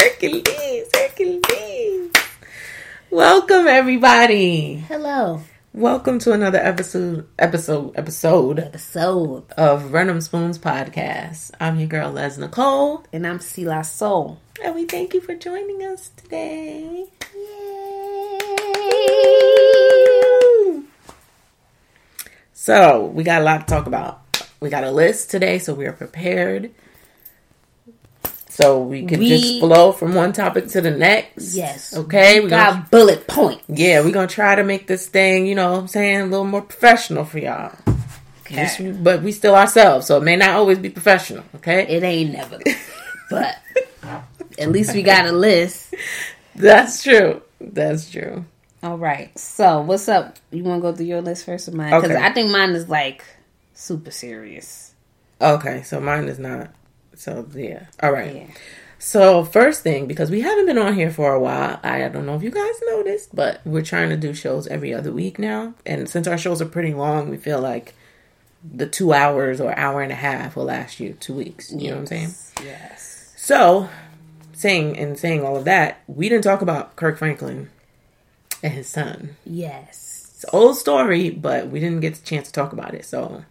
Hercules, Hercules. Welcome everybody. Hello. Welcome to another episode episode episode Episode. of Random Spoons podcast. I'm your girl Les Nicole, And I'm Sila Soul. and we thank you for joining us today. Yay! So we got a lot to talk about. We got a list today, so we are prepared. So we can We- just flow from one topic to the next. Yes. Okay. We got gonna, bullet point. yeah, we're gonna try to make this thing, you know what I'm saying, a little more professional for y'all. Okay. Just- but we still ourselves, so it may not always be professional, okay? It ain't never. but at least we got a list. That's true. That's true. All right. So what's up? You want to go through your list first or mine? Because Okay. I think mine is like super serious. Okay, so mine is not. So yeah. All right. Yeah. So first thing, because we haven't been on here for a while, I don't know if you guys noticed, but we're trying to do shows every other week now. And since our shows are pretty long, we feel like the two hours or hour and a half will last you two weeks. You know what I'm saying? Yes. So, saying and saying all of that, we didn't talk about Kirk Franklin and his son. Yes. It's an old story, but we didn't get the chance to talk about it. So,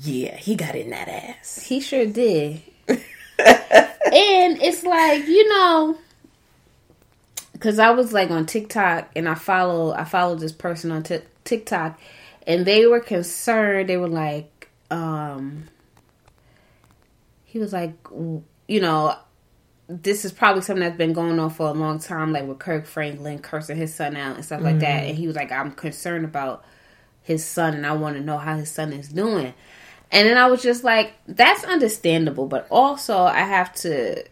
yeah, he got in that ass. He sure did. and it's like, you know, because I was like on TikTok and I follow I followed this person on Tik TikTok and they were concerned. They were like, um, he was like, you know, this is probably something that's been going on for a long time, like with Kirk Franklin cursing his son out and stuff like that. And he was like, I'm concerned about his son and I want to know how his son is doing. And then I was just like, that's understandable, but also I have to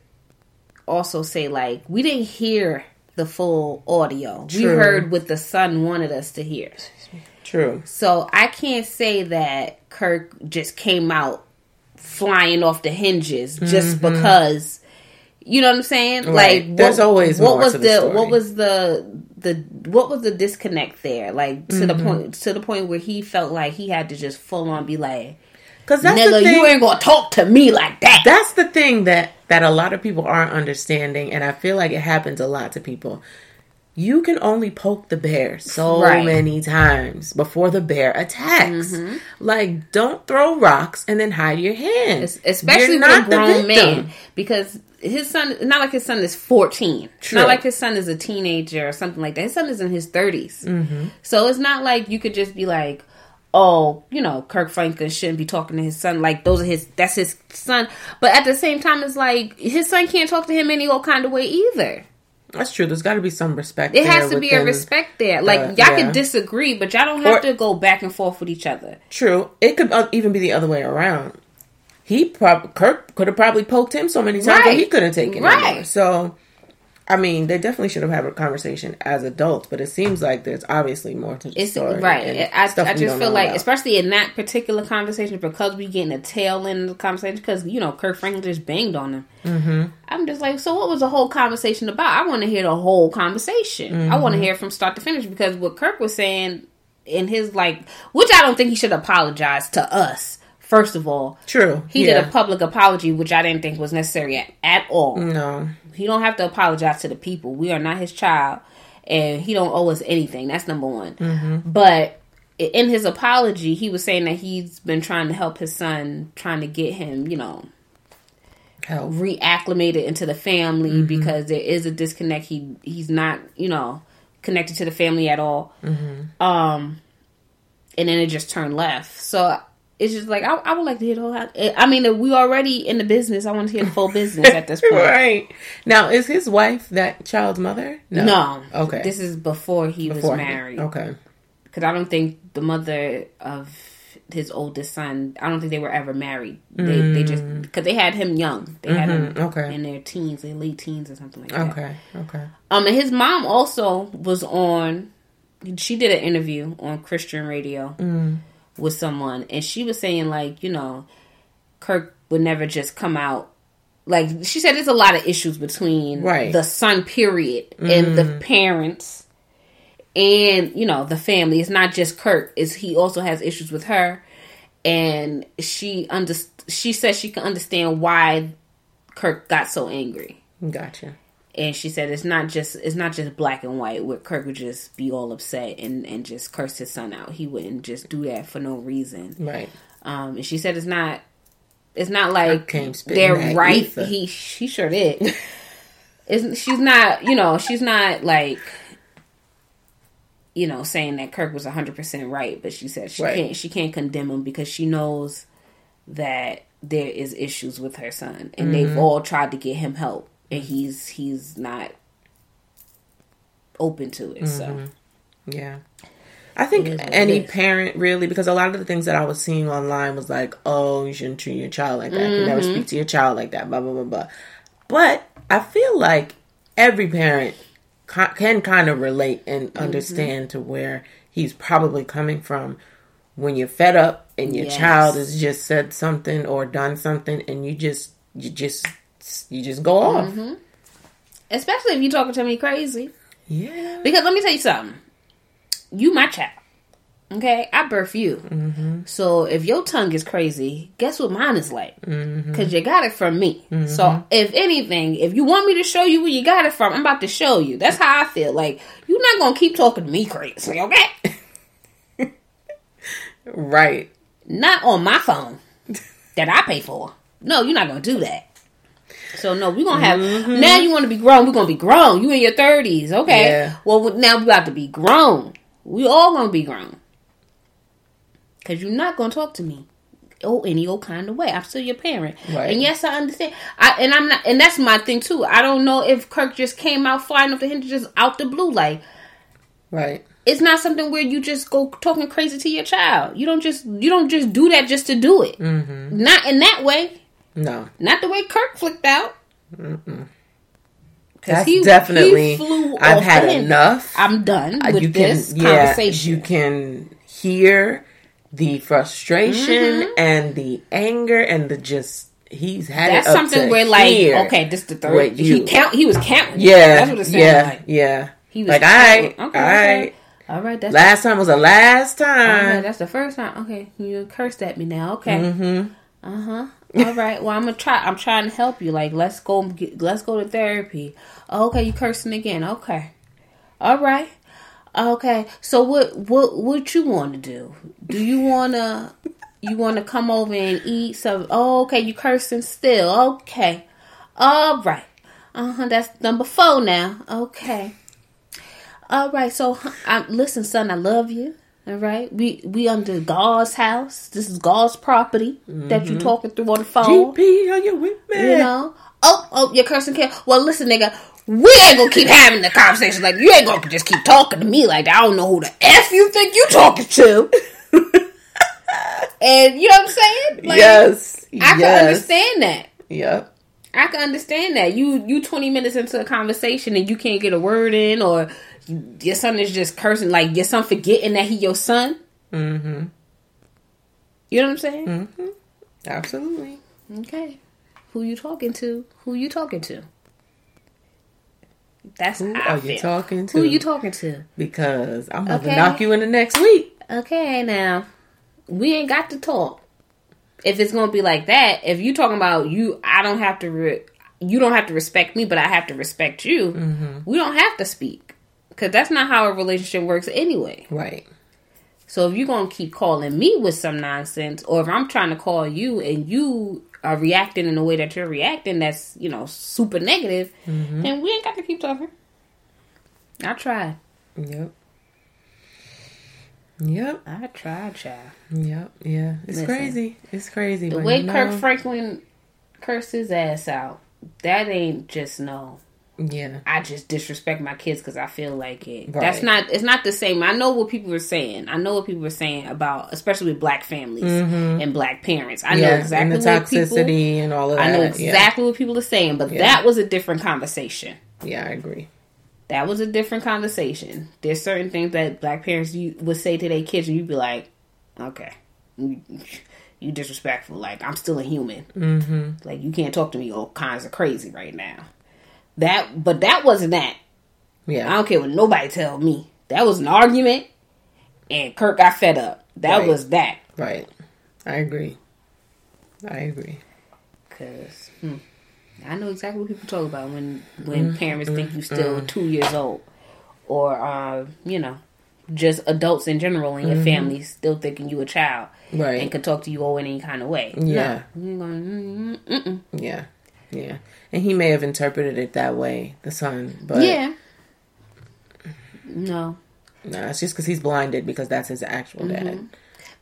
also say like we didn't hear the full audio. We heard what the son wanted us to hear. True. So I can't say that Kirk just came out flying off the hinges just because you know what I'm saying? Mm-hmm. Right. Like There's always what was the, the what was the the what was the disconnect there? Like to Mm-hmm. the point to the point where he felt like he had to just full on be like, Because that's "Nigga, the thing. you ain't gonna talk to me like that." that's the thing that that a lot of people aren't understanding, and I feel like it happens a lot to people. You can only poke the bear so Right. many times before the bear attacks. Mm-hmm. Like, don't throw rocks and then hide your hands. especially You're with a not the grown man because his son. Not like his son is 14 True. not like his son is a teenager or something like that his son is in his 30s Mm-hmm. so it's not like you could just be like oh you know kirk franklin shouldn't be talking to his son like those are his that's his son but at the same time it's like his son can't talk to him any old kind of way either That's true. There's got to be some respect. it has to be a respect there like uh, y'all yeah. can disagree but y'all don't have Or- to go back and forth with each other True. It could uh, even be the other way around. He prob- Kirk could have probably poked him so many times that he couldn't take it Right. anymore. So, I mean, they definitely should have had a conversation as adults, but it seems like there's obviously more to the It's story. right. I, I just feel like, about. especially in that particular conversation, because we getting a tail end of the conversation, because you know Kirk Franklin just banged on him. Mm-hmm. I'm just like, so what was the whole conversation about? I want to hear the whole conversation. I want Mm-hmm. to hear from start to finish because what Kirk was saying in his like, which I don't think he should apologize to us. First of all, True. he yeah. did a public apology, which I didn't think was necessary at, at all. No. He don't have to apologize to the people. We are not his child, and he don't owe us anything. That's number one. Mm-hmm. But in his apology, he was saying that he's been trying to help his son, trying to get him, you know, Help. reacclimated into the family mm-hmm. because there is a disconnect. He he's not, you know, connected to the family at all. Mm-hmm. Um, and then it just turned left. So. It's just like I, I would like to hear the whole. I mean, we already in the business. I want to hear the full business at this point. right. Now, is his wife that child's mother? No. Okay. This is before he Before was he- married. Okay. Because I don't think the mother of his oldest son, I don't think they were ever married. They, they just, because they had him young. They had him Mm. okay. in their teens, their late teens or something like that. Okay. Okay. Um, and his mom also was on, she did an interview on Christian radio Mm. With someone. And she was saying, like, you know, Kirk would never just come out like she said there's a lot of issues between Right. The son period and the mm-hmm. parents and you know the family it's not just Kirk is he also has issues with her and she under she says she can understand why Kirk got so angry. Gotcha. And she said it's not just it's not just black and white where Kirk would just be all upset and, and just curse his son out. He wouldn't just do that for no reason. Right. Um, and she said it's not it's not like they're right. He she sure did. It's, she's not you know she's not like you know saying that Kirk was hundred percent right, but she said she Right. can't she can't condemn him because she knows that there is issues with her son, and they've Mm-hmm. all tried to get him help, and he's he's not open to it. So Mm-hmm. Yeah. I think It is what it any parent really, because a lot of the things that I was seeing online was like, oh, you shouldn't treat your child like that. You never Mm-hmm. speak to your child like that, blah, blah, blah, blah. But I feel like every parent ca- can kind of relate and Mm-hmm. understand to where he's probably coming from when you're fed up and your Yes. child has just said something or done something and you just, you just, you just go off. Mm-hmm. especially if you're talking to me crazy. Yeah. Because let me tell you something. You my child. Okay? I birth you. Mm-hmm. So if your tongue is crazy, guess what mine is like? Mm-hmm. Because you got it from me. So mm-hmm. if anything, if you want me to show you where you got it from, I'm about to show you. That's how I feel. Like, you're not going to keep talking to me crazy, okay? Right. not on my phone that I pay for. No, you're not going to do that. So no, we're gonna have now. You want to be grown? We're gonna be grown. You in your thirties, okay? Yeah. Well, now we got to be grown. We all gonna be grown because you're not gonna talk to me oh any old kind of way. I'm still your parent, Right. and yes, I understand. I and I'm not, and that's my thing too. I don't know if Kirk just came out flying off the hinges just out the blue, like Right. it's not something where you just go talking crazy to your child. You don't just you don't just do that just to do it. Mm-hmm. Not in that way. No. Not the way Kirk flipped out. That's he- definitely. he flew I've had the enough. I'm done Uh, with you this can, yeah, conversation. you can hear the frustration Mm-hmm. and the anger and the just. He's had That's it up something where like okay, this the third. He count. He was counting. Yeah, that's what it sounded yeah, like. yeah. He was like, all right, Okay, all okay. right. All right, that's Last time was the last right, time. that's the first time. Okay, you cursed at me now. Okay. Mm-hmm. Uh huh. All right. Well, I'm gonna try. I'm trying to help you. Like, let's go. Get, let's go to therapy. Okay, you cursing again. Okay. All right. Okay. So what? What? What you want to do? Do you wanna? You want to come over and eat some? Oh, okay. You cursing still? Okay. All right. Uh huh. That's number four now. Okay. All right. So, I, listen, son. I love you. All right. We we under God's house. This is God's property that you mm-hmm. talking through on the phone. GP, are you with me? You know. Oh, oh, you're cursing kid. Well, listen, nigga. We ain't gonna keep having the conversation like you ain't gonna just keep talking to me like that. I don't know who the f you think you talking to. and you know what I'm saying? Like, yes, I can understand that. Yep. I can understand that. You you 20 minutes into a conversation and you can't get a word in, or your son is just cursing, like your son forgetting that he your son. Mm-hmm. You know what I'm saying? Mm-hmm. Absolutely. Okay. Who you talking to? Who you talking to? That's Who how I are you feel. talking to? Who you talking to? Because I'm gonna Okay. knock you in the next week. Okay, now we ain't got to talk. If it's gonna be like that, if you talking about you, I don't have to. Re- you don't have to respect me, but I have to respect you. Mm-hmm. We don't have to speak because that's not how a relationship works anyway. Right. So if you're gonna keep calling me with some nonsense, or if I'm trying to call you and you are reacting in the way that you're reacting, that's you know super negative, Mm-hmm. then we ain't got to keep talking. I tried. Yep. Yep. I tried, child. Yep. Yeah. It's Listen. crazy. It's crazy. The way you know, Kirk Franklin cursed his ass out, that ain't just no. Yeah. I just disrespect my kids because I feel like it. Right. That's not. It's not the same. I know what people are saying. I know what people are saying about, especially black families and black parents. I know Mm-hmm. exactly and the what people. and all of that. I know Yeah. exactly what people are saying, but Yeah. that was a different conversation. Yeah, I agree. That was a different conversation. There's certain things that black parents you would say to their kids, and you'd be like, "Okay, you, you disrespectful. Like I'm still a human. Mm-hmm. Like you can't talk to me all kinds of crazy right now." That, but that wasn't that. Yeah, I don't care what nobody tell me. That was an argument, and Kirk got fed up. That Right. was that. Right. I agree. I agree. Cause hmm, I know exactly what people talk about when when parents think you're still two years old, or uh, you know, just adults in general in your family still thinking you a child Right. and can talk to you all in any kind of way. Yeah. no, you're going, mm, mm, mm. Yeah. Yeah. And he may have interpreted it that way, the son. But yeah. No, no, it's just because he's blinded because that's his actual Mm-hmm. dad.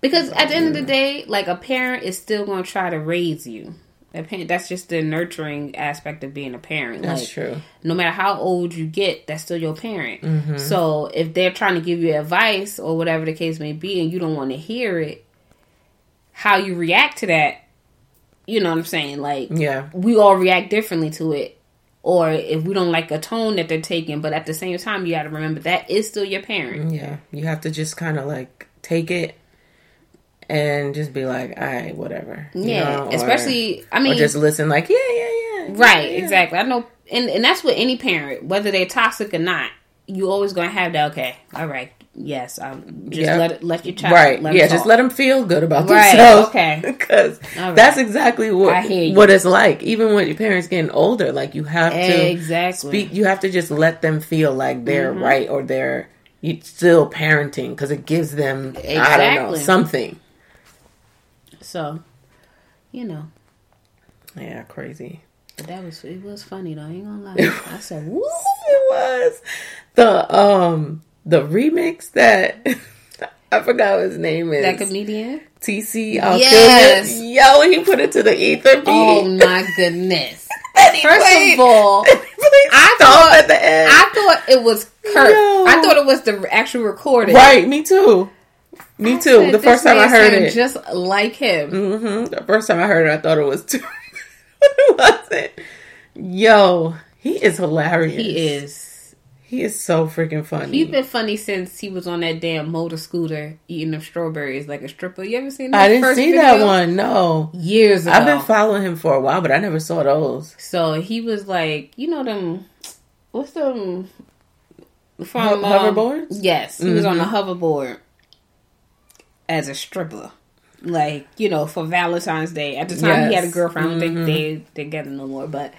Because at the end of the day, like a parent is still going to try to raise you. A parent, that's just the nurturing aspect of being a parent. That's like, true. No matter how old you get, that's still your parent. So if they're trying to give you advice or whatever the case may be, and you don't want to hear it, how you react to that, you know what I'm saying? Like Yeah. we all react differently to it. Or if we don't like a tone that they're taking, but at the same time, you got to remember that is still your parent. Yeah. You have to just kind of like take it and just be like, all right, whatever. you Yeah, know, or- especially I mean, or just listen like, yeah, yeah, yeah. Right, yeah. exactly. I know, and and that's what any parent, whether they're toxic or not, you always gonna have that. Okay, all right, yes, um, just Yeah. let it, let your child, Right. yeah, them just let them feel good about Right, themselves. okay. Because right. that's exactly what what it's like. Even when your parents getting older, like you have to exactly. speak. You have to just let them feel like they're Mm-hmm. right or they're you still parenting because it gives them I don't know Exactly. something. So, you know, Yeah, crazy. but that was it was funny though. I ain't gonna lie. I said, "Woo!" It was the um the remix that I forgot what his name is. That comedian. TC Yes. Yo, he put it to the ether beat. Oh my goodness! First played- of all, I thought- at the end. I thought it was Kirk. I thought it was the actual recording. right, me too. Me I too. The first time I heard it, just like him. hmm the first time I heard it, I thought it was too. it wasn't. Yo, he is hilarious. He is. He is so freaking funny. He's been funny since he was on that damn motor scooter eating them strawberries like a stripper. You ever seen that? I didn't see video? that one. No, years ago. I've been following him for a while, but I never saw those. so he was like, you know them. What's them? Ho- From um, hoverboards? Yes, he was on the Mhm. hoverboard as a stripper. Like you know, for Valentine's Day. At the time, he had a Yes. girlfriend. I don't think they they together no more, but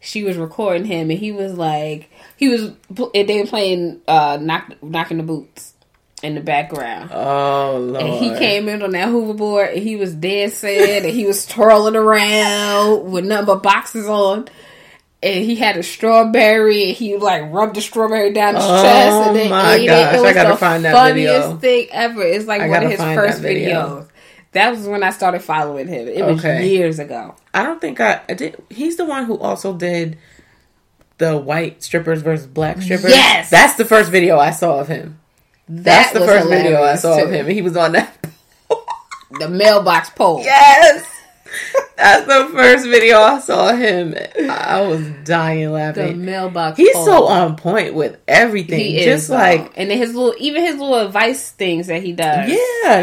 she was recording him, and he was like, he was and they were playing uh, knock, knocking the boots in the background. Oh lord! And he came in on that hoverboard and he was dancing and he was twirling around with nothing but boxes on. And he had a strawberry and he like rubbed the strawberry down his Oh chest and then my ate gosh, it. It I was gotta the find that funniest video. thing ever. It's like I one of his first videos. video. That was when I started following him. It was Okay. years ago. I don't think I, I did. He's the one who also did the white strippers versus black strippers. Yes! that's the first video I saw of him. That's That the first video I saw of him, and he was on that. The mailbox poll. yes, that's the first video I saw him. I was dying laughing. The mailbox He's poll. so on point with everything. He just is though. like and then his little even his little advice things that he does. yeah,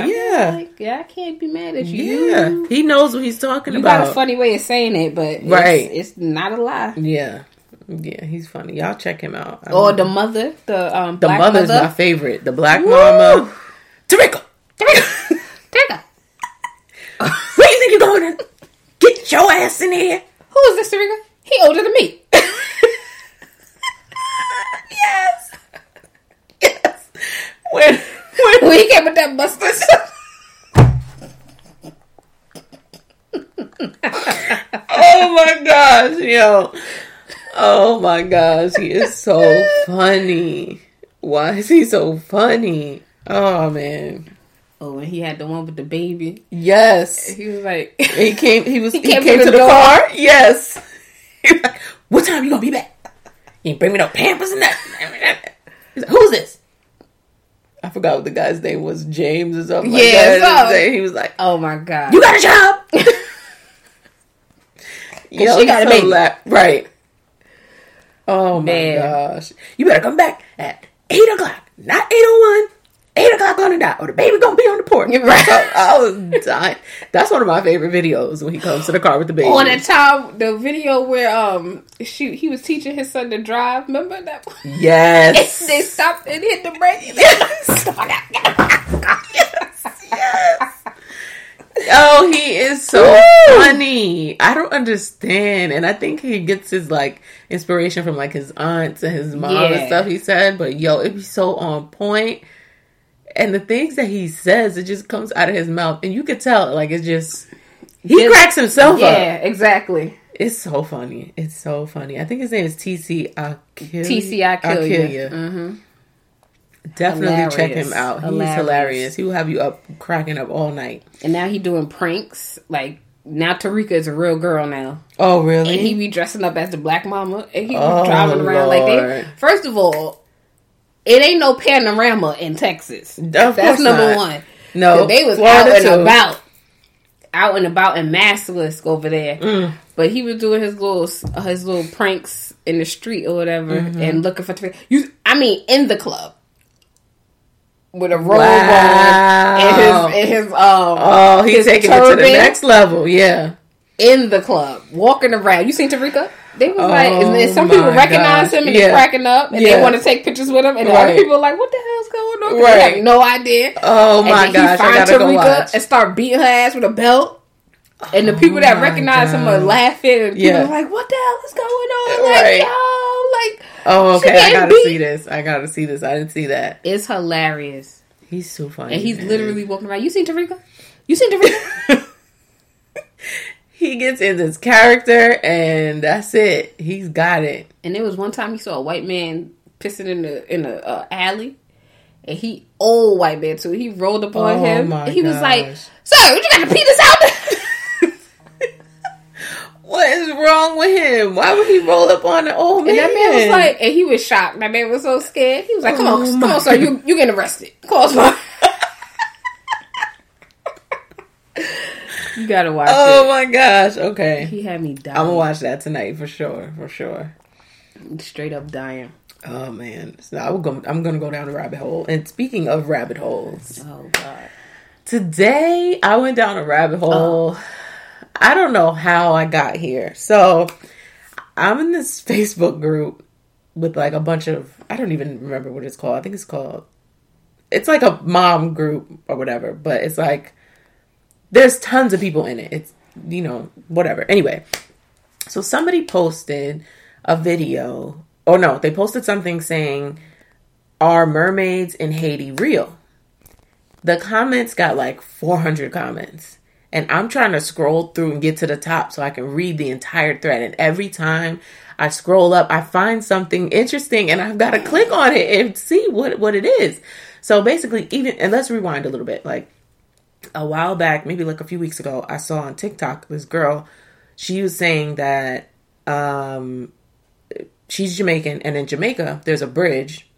I'm yeah, Like, yeah, I can't be mad at you. yeah. He knows what he's talking about. You about. got a funny way of saying it, but Right. it's not a lie. Yeah, yeah. He's funny. Y'all check him out. I Or the mother, the um, the mother's mother. my favorite. The black Woo! mama. Tarika, Tarika. Where you think you're going? Get your ass in here. Who is this, Serena? He older than me. yes. Yes. When, when, when he came with that mustache. oh my gosh, yo. Oh my gosh, he is so funny. Why is he so funny? Oh man. Oh, when he had the one with the baby, Yes. he was like, He came he was he, He came, came to the, the door. car. Yes. Like, what time you gonna be back? You bring me no pampers and that. He's like, Who's this? I forgot what the guy's name was, James or something. like Yeah, that. so- He was like, "Oh my god, You got a job? you know, she got a baby. la- right. Oh my Man. gosh. You better come back at 8 o'clock, not 801. 8 o'clock on the dot, or the baby gonna be on the porch. Right. So I was dying. That's one of my favorite videos when he comes to the car with the baby. On that time, the video where um shoot, he was teaching his son to drive. Remember that? one? Yes. they stopped and hit the brake. yes. Yes. Oh, he is so funny. I don't understand, and I think he gets his like inspiration from like his aunts and his mom Yeah. and stuff. He said, but yo, it be so on point, and the things that he says, it just comes out of his mouth, and you could tell like it's just he Just- cracks himself up. Yeah, exactly. It's so funny. It's so funny. I think his name is TC. TC I kill you. Akilia. hmm Definitely check him out. He's Hilarious. hilarious. He will have you up cracking up all night. And now he doing pranks. Like now Tarika is a real girl now. Oh, really? And he be dressing up as the black mama and he be Oh, driving around like they first of all, it ain't no panorama in Texas. Of That's number not. one. No, they was Florida out and too. about. Out and about in Massalisk over there. Mm. But he was doing his little his little pranks in the street or whatever Mm-hmm. and looking for. You I mean in the club. With a robe Wow. on and his and his um Oh, he's his taking it to the next level. Yeah. in the club, walking around. You seen Tarika? They was Oh, like, and then some oh people recognize gosh. him and Yeah. they're cracking up, and Yeah. they want to take pictures with him, and the other people are like, "What the hell's going on?" Right. They have no idea. Oh my then gosh, I gotta go watch. and start beating her ass with a belt. And the oh people that Oh recognize him are laughing, and people are like, "What the hell is going on?" Like, Right. yo, like, Oh, okay. I gotta beat. see this. I gotta see this. I didn't see that. it's hilarious. He's so funny. And he's man. literally walking around. You seen Tarika? You seen Tarika? he gets in this character, and that's it. He's got it. And there was one time he saw a white man pissing in the in the uh, alley, and he old white man too. He rolled up on Oh him. and he was like, gosh. "Sir, you got to pee this out." What is wrong with him? Why would he roll up on an old man? and that man was like, and he was shocked. That man was so scared. He was like, "Come Oh on, come on, sir, you you getting arrested? Call us mine." You gotta watch "Oh it. my gosh." Okay, He had me dying. I'm gonna watch that tonight for sure. For sure. straight up dying. Oh man, so I will go, I'm gonna go down the rabbit hole. And speaking of rabbit holes, Oh god. today I went down a rabbit oh. hole. I don't know how I got here. So I'm in this Facebook group with like a bunch of I don't even remember what it's called. I think it's called it's like a mom group or whatever, but it's like there's tons of people in it. It's you know, whatever. Anyway, so somebody posted a video Oh, no, they posted something saying are mermaids in Haiti real? The comments got like 400 comments. And I'm trying to scroll through and get to the top so I can read the entire thread. And every time I scroll up, I find something interesting and I've got to click on it and see what, what it is. So basically, even, and let's rewind a little bit. Like a while back, maybe like a few weeks ago, I saw on TikTok this girl, she was saying that um, she's Jamaican and in Jamaica, there's a bridge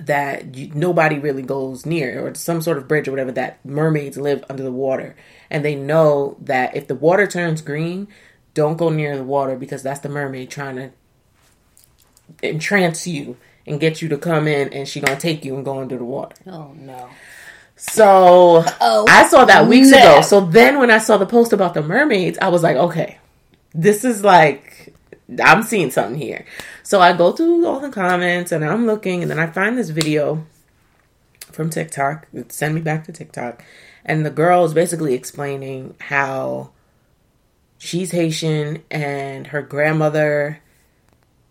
that you, nobody really goes near, or some sort of bridge or whatever, that mermaids live under the water. And they know that if the water turns green, don't go near the water because that's the mermaid trying to entrance you and get you to come in and she gonna take you and go under the water. Oh no. So Oh, I saw that weeks no. ago. So then when I saw the post about the mermaids, I was like, okay, this is like I'm seeing something here. So I go through all the comments and I'm looking and then I find this video from TikTok. Send me back to TikTok. And the girl is basically explaining how she's Haitian and her grandmother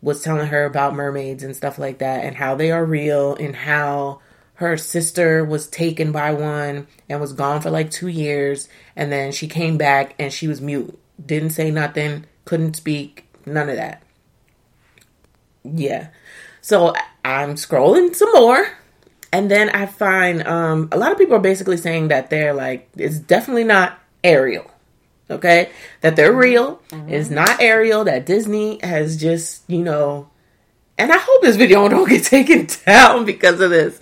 was telling her about mermaids and stuff like that and how they are real and how her sister was taken by one and was gone for like two years and then she came back and she was mute. Didn't say nothing couldn't speak none of that. Yeah. So i'm scrolling some more and then i find um a lot of people are basically saying that they're like it's definitely not ariel okay? That they're real. It's not ariel that disney has just you know and i hope this video don't get taken down because of this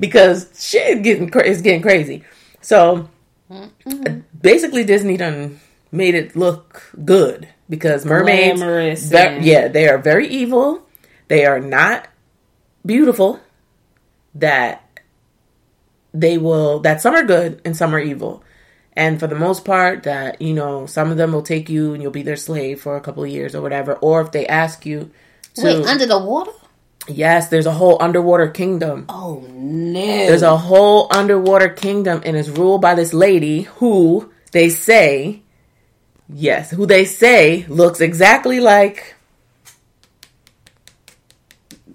because shit getting cra- is getting crazy. So mm-hmm. basically disney done made it look good because mermaids Glamorous ve- and- yeah they are very evil. They are not beautiful. That they will that some are good and some are evil. And for the most part that you know some of them will take you and you'll be their slave for a couple of years or whatever or if they ask you to Wait, under the water? Yes there's a whole underwater kingdom Oh no. there's a whole underwater kingdom and it's ruled by this lady who they say Yes, who they say looks exactly like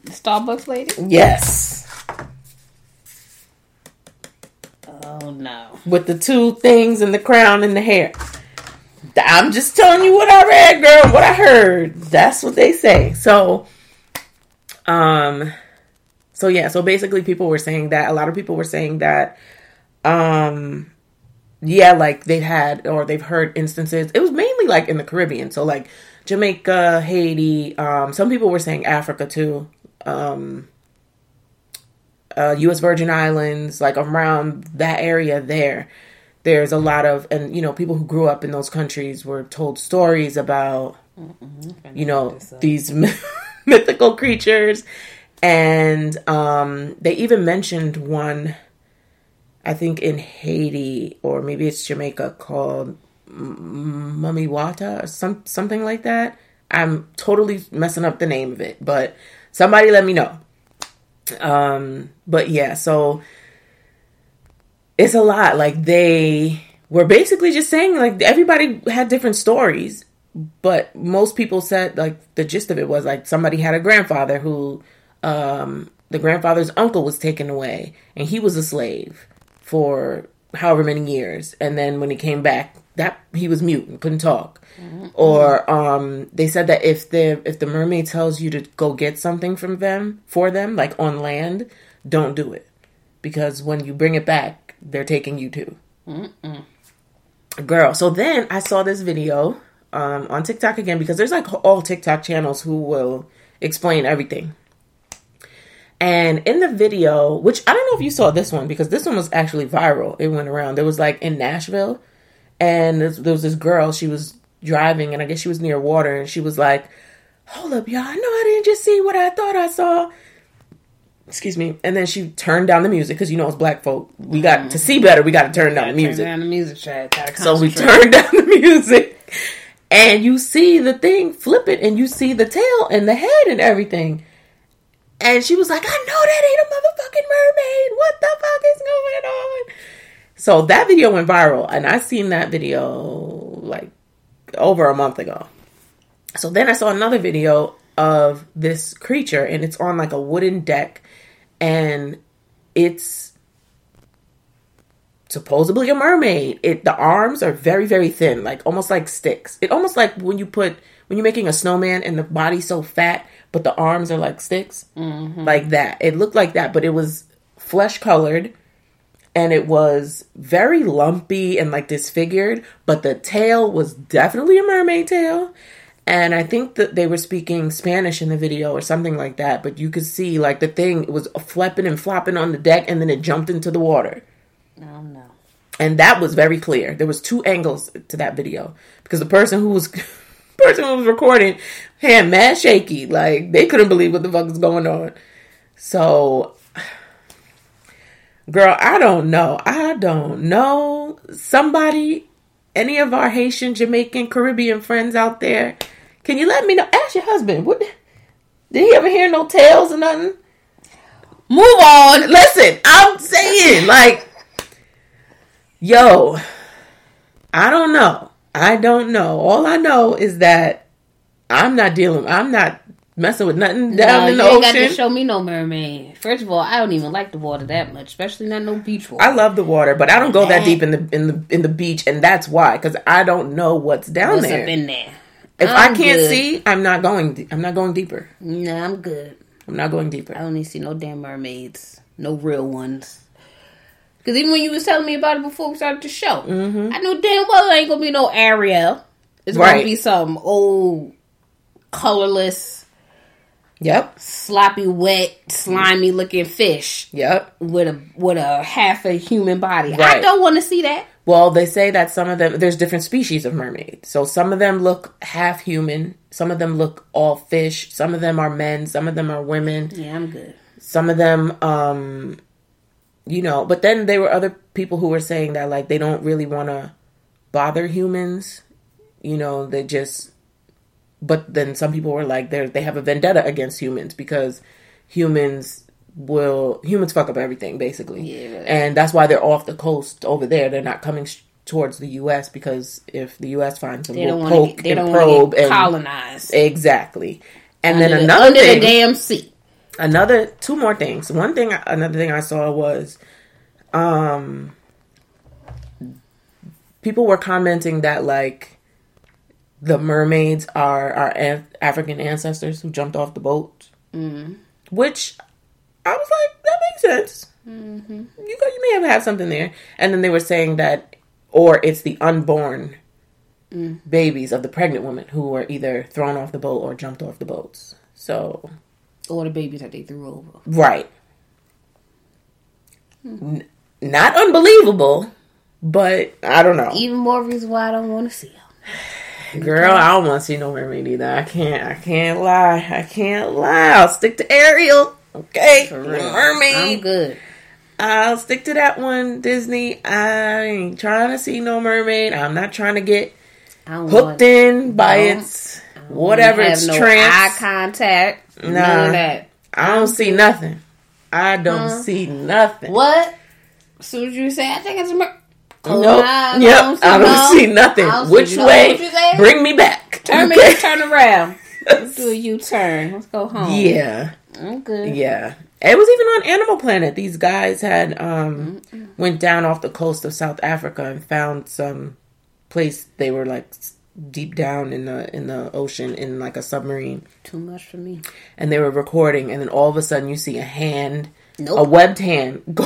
the Starbucks lady. yes, Oh no. with the two things and the crown and the hair. I'm just telling you what I read, girl, what I heard. That's what they say. So, um, so yeah, so basically, people were saying that a lot of people were saying that, um, yeah, like they've had or they've heard instances. It was mainly like in the Caribbean, so like Jamaica, Haiti. Um, some people were saying Africa too. Um, uh, U.S. Virgin Islands, like around that area there. There's a lot of, and you know, people who grew up in those countries were told stories about, you know, these mythical creatures, and um, they even mentioned one, I think in Haiti or maybe it's Jamaica called M- Mami Wata or some something like that. I'm totally messing up the name of it, but somebody let me know. Um, but yeah, so it's a lot. Like they were basically just saying like everybody had different stories, but most people said like the gist of it was like somebody had a grandfather who um the grandfather's uncle was taken away and he was a slave for however many years. And then when he came back that he was mute and couldn't talk. Or um they said that if the if the mermaid tells you to go get something from them for them like on land don't do it. Because when you bring it back they're taking you too. Girl so then i saw this video um on tiktok again because there's like all tiktok channels who will explain everything and in the video, which I don't know if you saw this one because this one was actually viral. It went around. There was like in Nashville, and there was this girl. She was driving, and I guess she was near water, and she was like, "Hold up, y'all! I know I didn't just see what I thought I saw." Excuse me. And then she turned down the music because you know it's black folk. We got to see better. We got to turn down the music. Turn down the music. Gotta So we turned down the music, and you see the thing flip it, and you see the tail and the head and everything. And she was like, "I know that ain't a motherfucking mermaid. What the fuck is going on?" So that video went viral, and I seen that video like over a month ago. So then I saw another video of this creature, and it's on like a wooden deck, and it's supposedly a mermaid. It the arms are very very thin, like almost like sticks. It almost like when you put when you're making a snowman and the body's so fat, but the arms are like sticks, mm-hmm. like that. It looked like that, but it was flesh colored. And it was very lumpy and like disfigured, but the tail was definitely a mermaid tail. And I think that they were speaking Spanish in the video or something like that. But you could see like the thing it was flapping and flopping on the deck, and then it jumped into the water Oh no. and that was very clear. There was two angles to that video because the person who was person who was recording had mad shaky, like they couldn't believe what the fuck was going on. So, girl, I don't know. I don't know. Somebody, any of our Haitian, Jamaican, Caribbean friends out there, can you let me know? Ask your husband. What did he ever hear no tales or nothing? Move on. Listen, I'm saying, like, yo, I don't know. I don't know. All I know is that I'm not dealing. I'm not messing with nothing down No, in the you ain't got to ocean. show me no mermaid. First of all, I don't even like the water that much, especially not no beach water. I love the water, but I don't go that deep in the in the in the beach, and that's why because I don't know what's down What's there. up in there? if I I'm can't good. see, I'm not going. de- I'm not going deeper. No, I'm good. I'm not going deeper. I deeper. don't need to see no damn mermaids. No real ones. Because even when you was telling me about it before we started the show, I knew damn well it ain't to be no Ariel. It's gonna be some old, colorless, Yep. sloppy, wet, slimy looking fish Yep. with a with a half a human body. I don't want to see that. Well, they say that some of them there's different species of mermaids. So some of them look half human, some of them look all fish, some of them are men, some of them are women, Yeah, I'm good. some of them um you know, but then there were other people who were saying that like they don't really want to bother humans. You know, they just but then some people were like they they have a vendetta against humans because humans will humans fuck up everything basically Yeah. and that's why they're off the coast over there they're not coming sh- towards the U.S. because if the U.S. finds them, They we'll don't poke to. They and don't probe get and colonized. exactly. And under then the- another under thing, the damn sea. Another two more things. One thing, another thing I saw was, um, people were commenting that like the mermaids are our Af- African ancestors who jumped off the boat, Mm. which I was like, that makes sense. Mm-hmm. You go, you may have had something there, and then they were saying that, or it's the unborn Mm. babies of the pregnant women who were either thrown off the boat or jumped off the boats. So Or the babies that they threw over. Right. N- not unbelievable, but I don't know. Even more reason why I don't want to see them. Girl, I don't want to see no mermaid either. I can't. I can't lie. I can't lie. I'll stick to Ariel. Okay, mermaid. I'm good. I'll stick to that one. Disney. I ain't trying to see no mermaid. I'm not trying to get hooked want, in by its whatever have its no eye trance. contact. None Nah. of that. I don't see nothing. I don't Huh? see nothing. What? As soon as you say, I think it's a mer- Close Nope. my eyes. Yep. I don't see I don't see nothing. Don't Which see way? Bring me back. Turn me, turn around. Let's do a U turn. Let's go home. Yeah. I'm good. Yeah. It was even on Animal Planet. These guys had um went down off the coast of South Africa and found some place they were like deep down in the in the ocean in like a submarine Too much for me. and they were recording and then all of a sudden you see a hand a webbed hand go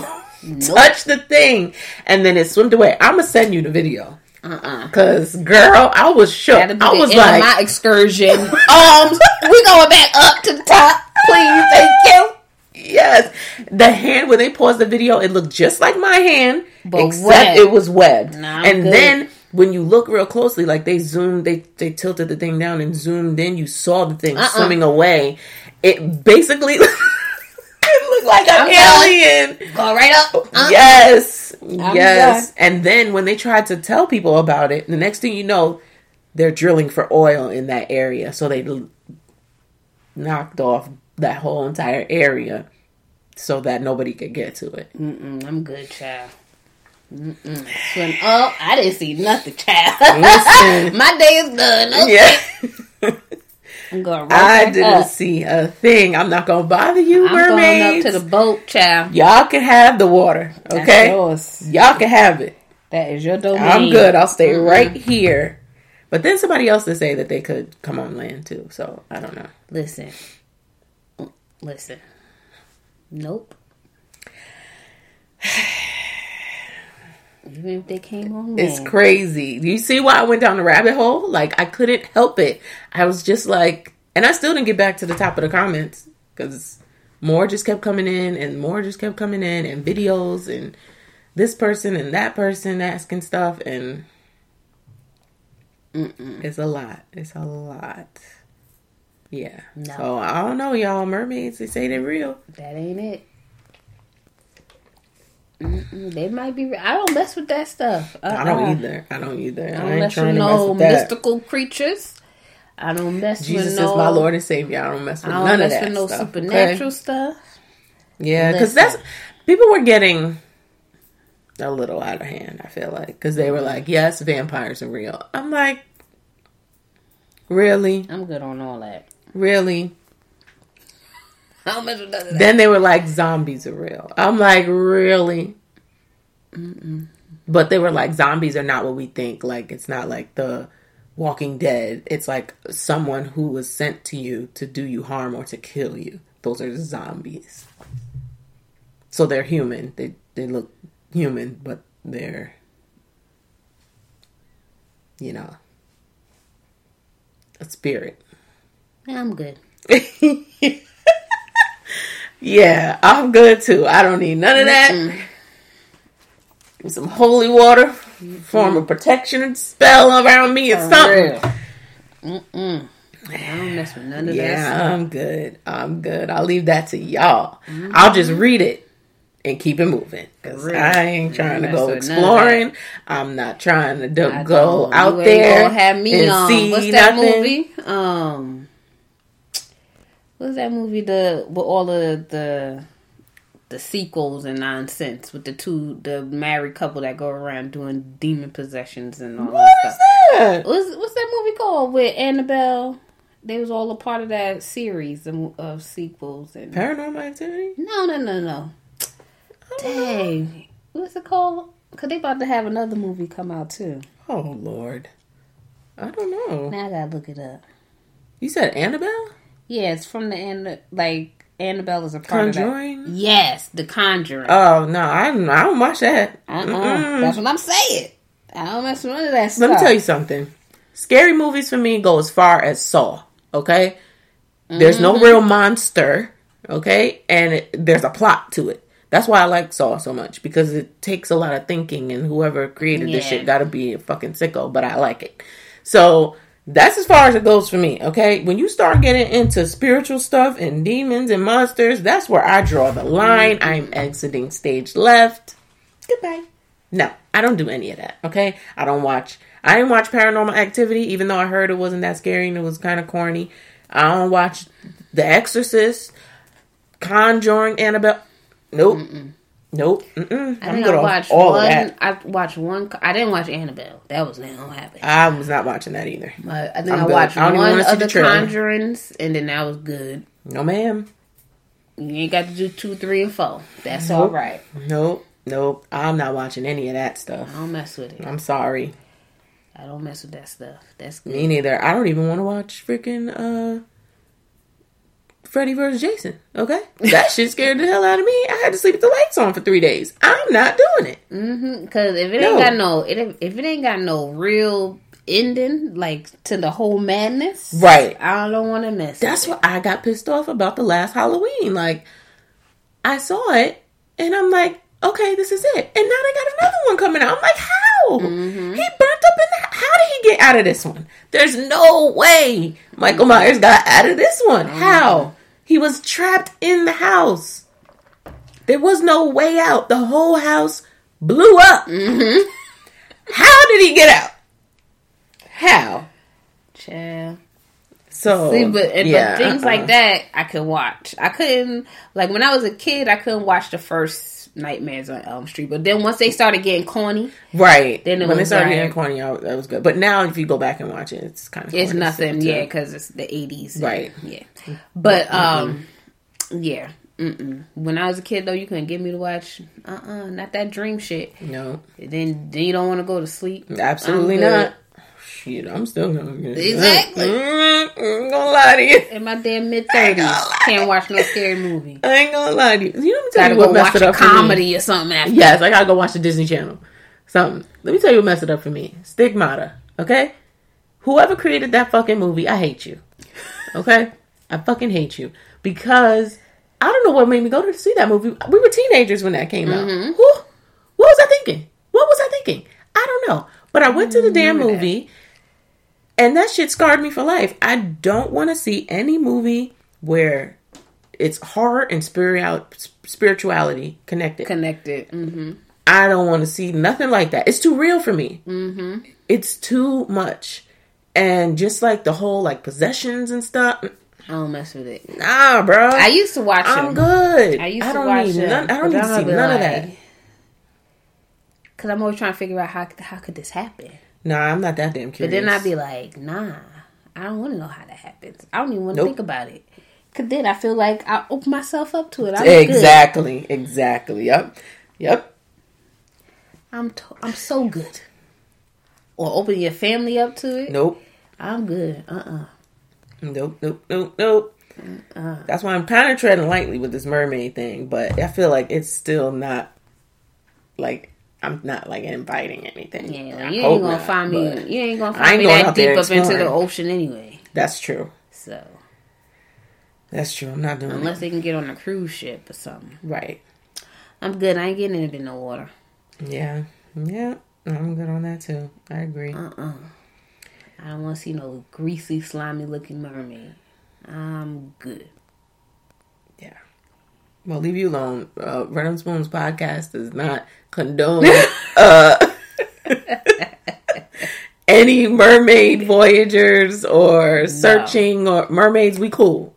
touch the thing and then it swam away. I'm gonna send you the video. Uh-uh. Cause girl, I was shook. I was like, my excursion. um, we going back up to the top. Please, thank you. Yes, the hand when they paused the video, it looked just like my hand, But except webbed. it was webbed. Nah, and good. then when you look real closely, like they zoomed, they they tilted the thing down and zoomed in. You saw the thing Uh-uh. swimming away. It basically it looked like an I'm done. alien. Go right up. Uh, Yes, yes. And then when they tried to tell people about it, the next thing you know, they're drilling for oil in that area. So they l- knocked off that whole entire area so that nobody could get to it. Mm-mm, I'm good, child. Mm-mm. Swim. Oh, I didn't see nothing, child. My day is done. Okay. Yeah. I'm going right I didn't up. see a thing. I'm not gonna bother you, I'm going up to the boat, child. Y'all can have the water, That's okay? yours. Y'all can have it. That is your domain. I'm good. I'll stay Mm-mm. right here. But then somebody else to say that they could come on land too. So I don't know. Listen. Listen. Nope. Even if they came on It's crazy. You see why I went down the rabbit hole? Like I couldn't help it. I was just like, and I still didn't get back to the top of the comments because more just kept coming in and more just kept coming in and videos and this person and that person asking stuff and Mm-mm. it's a lot. It's a lot. Yeah. No. So I don't know, y'all. Mermaids, they say they're real. That ain't it. Mm-mm. They might be. I don't mess with that stuff. Uh-uh. I don't uh-uh. either. I don't either. I I, don't ain't mess trying with to mess no mystical creatures. I don't mess Jesus with no. is my Lord and Savior. I don't mess I with don't none of that with no stuff, okay? supernatural stuff. Yeah, because that's people were getting a little out of hand. I feel like because they were mm-hmm. like, "Yes, vampires are real." I'm like, really, I'm good on all that. really. I don't mess with none of that. Then they were like, "Zombies are real." I'm like, really. But they were like, "Zombies are not what we think. Like, it's not like the Walking Dead. It's like someone who was sent to you to do you harm or to kill you. Those are zombies." So they're human. They they look human, but they're you know a spirit. I'm good. yeah, I'm good too. I don't need none of that. Some holy water, form a protection spell around me or For something. real. Mm-mm. I don't mess with none of that Yeah. I'm good. I'm good. I'll leave that to y'all. Mm-hmm. I'll just read it and keep it moving. Cause For real. I ain't trying to go of exploring. I'm not trying to I go out You there have me and on. see What's that nothing. movie? Um, what's that movie? The with all of the the sequels and nonsense with the two the married couple that go around doing demon possessions and all What that is stuff. that? What's what's that movie called with Annabelle? They was all a part of that series of, of sequels and Paranormal Activity. no no no no. Oh. Dang, what's it called? Cause they about to have another movie come out too. Oh Lord, I don't know. Now I gotta look it up. You said Annabelle. Yeah, it's from the end. Like Annabelle is a part Conjuring? of that. Yes, The Conjuring. Oh no, I don't, I don't watch that. uh-uh. Mm-mm. That's what I'm saying. I don't mess with none of that stuff. Let me tell you something. Scary movies for me go as far as Saw. Okay, there's no mm-hmm. real monster. Okay, and it, there's a plot to it. That's why I like Saw so much because it takes a lot of thinking, and whoever created this shit got to be a fucking sicko. But I like it. So that's as far as it goes for me. Okay, when you start getting into spiritual stuff and demons and monsters, that's where I draw the line. Mm-hmm. I'm exiting stage left. Goodbye. No, I don't do any of that. Okay, I don't watch. I didn't watch Paranormal Activity, even though I heard it wasn't that scary and it was kind of corny. I don't watch The Exorcist, Conjuring, Annabelle. Nope, nope. Mm-mm. I I'm think I watched all one. that. I watched one. I didn't watch Annabelle. That was never gonna happen. I was not watching that either. But I think I'm I watched I one of the the. Conjurings, and then that was good. No, ma'am. You ain't got to do two, three, and four. That's Nope. all right. Nope, nope. I'm not watching any of that stuff. I don't mess with it. I'm sorry. I don't mess with that stuff. That's good. Me neither. I don't even want to watch freaking uh Freddy vs. Jason. Okay, that shit scared the hell out of me. I had to sleep with the lights on for three days. I'm not doing it. Mm-hmm. Because if it No. ain't got no, it, if it ain't got no real ending, like to the whole madness, Right. I don't want to miss. That's with what I got pissed off about the last Halloween. Like, I saw it and I'm like, okay, this is it. And now they got another one coming out. I'm like, how? Mm-hmm. He burnt up in that. How did he get out of this one? There's no way Michael Myers got out of this one. Mm-hmm. How? He was trapped in the house. There was no way out. The whole house blew up. Mm-hmm. How did he get out? How? it. Child. So, See, but, and, yeah, but things uh-uh. like that, I could watch. I couldn't like when I was a kid, I couldn't watch the first Nightmares on Elm Street. But then once they started getting corny, Right. Then when they started getting corny, I, that was good. But now, if you go back and watch it, it's kind of it's nothing. Yeah, because it's the eighties. Right. Yeah. But um, yeah. Mm-mm. When I was a kid, though, you couldn't get me to watch. Uh uh not that dream shit. No, Then then you don't want to go to sleep. absolutely not. Shit, I'm still gonna get Exactly. Mm, I ain't gonna lie to you. In my damn mid thirties, can't watch no scary movie. I ain't gonna lie to you. You know, let me tell Gotta you what go messed watch it a up for me. comedy or something after. Yes, I gotta go watch the Disney Channel. Something. Let me tell you what messed it up for me. Stigmata. Okay? Whoever created that fucking movie, I hate you. Okay? I fucking hate you. Because I don't know what made me go to see that movie. We were teenagers when that came out. Mm-hmm. Who, what was I thinking? What was I thinking? I don't know. But I went to the damn movie. that. And that shit scarred me for life. I don't want to see any movie where it's horror and spirituality connected. Connected. Mm-hmm. I don't want to see nothing like that. It's too real for me. Mm-hmm. It's too much. And just like the whole like possessions and stuff, I don't mess with it. nah, bro. I used to watch I'm them. good. I used I to don't watch need none. I don't need to see none of that. Cause I'm always trying to figure out how how could this happen. Nah, I'm not that damn curious. But then I'd be like, nah, I don't want to know how that happens. I don't even want to Nope. think about it. Cause then I feel like I open myself up to it. I'm good. exactly, exactly. Yep, yep. I'm to- I'm so good. Or open your family up to it. Nope, I'm good. Uh uh nope, nope, nope, nope. That's why I'm kind of treading lightly with this mermaid thing, but I feel like it's still not like I'm not like inviting anything. Yeah, you ain't gonna not, find me. You ain't gonna find ain't me that deep up into the ocean anyway. That's true. So That's true. I'm not doing unless it. they can get on a cruise ship or something, Right. I'm good. I ain't getting into no water. Yeah. Yeah. I'm good on that too. I agree. Uh uh I don't want to see no greasy, slimy looking mermaid. I'm good. Well, leave you alone. Uh, Random Spoons podcast does not condone uh, any mermaid voyagers or searching or mermaids. We cool.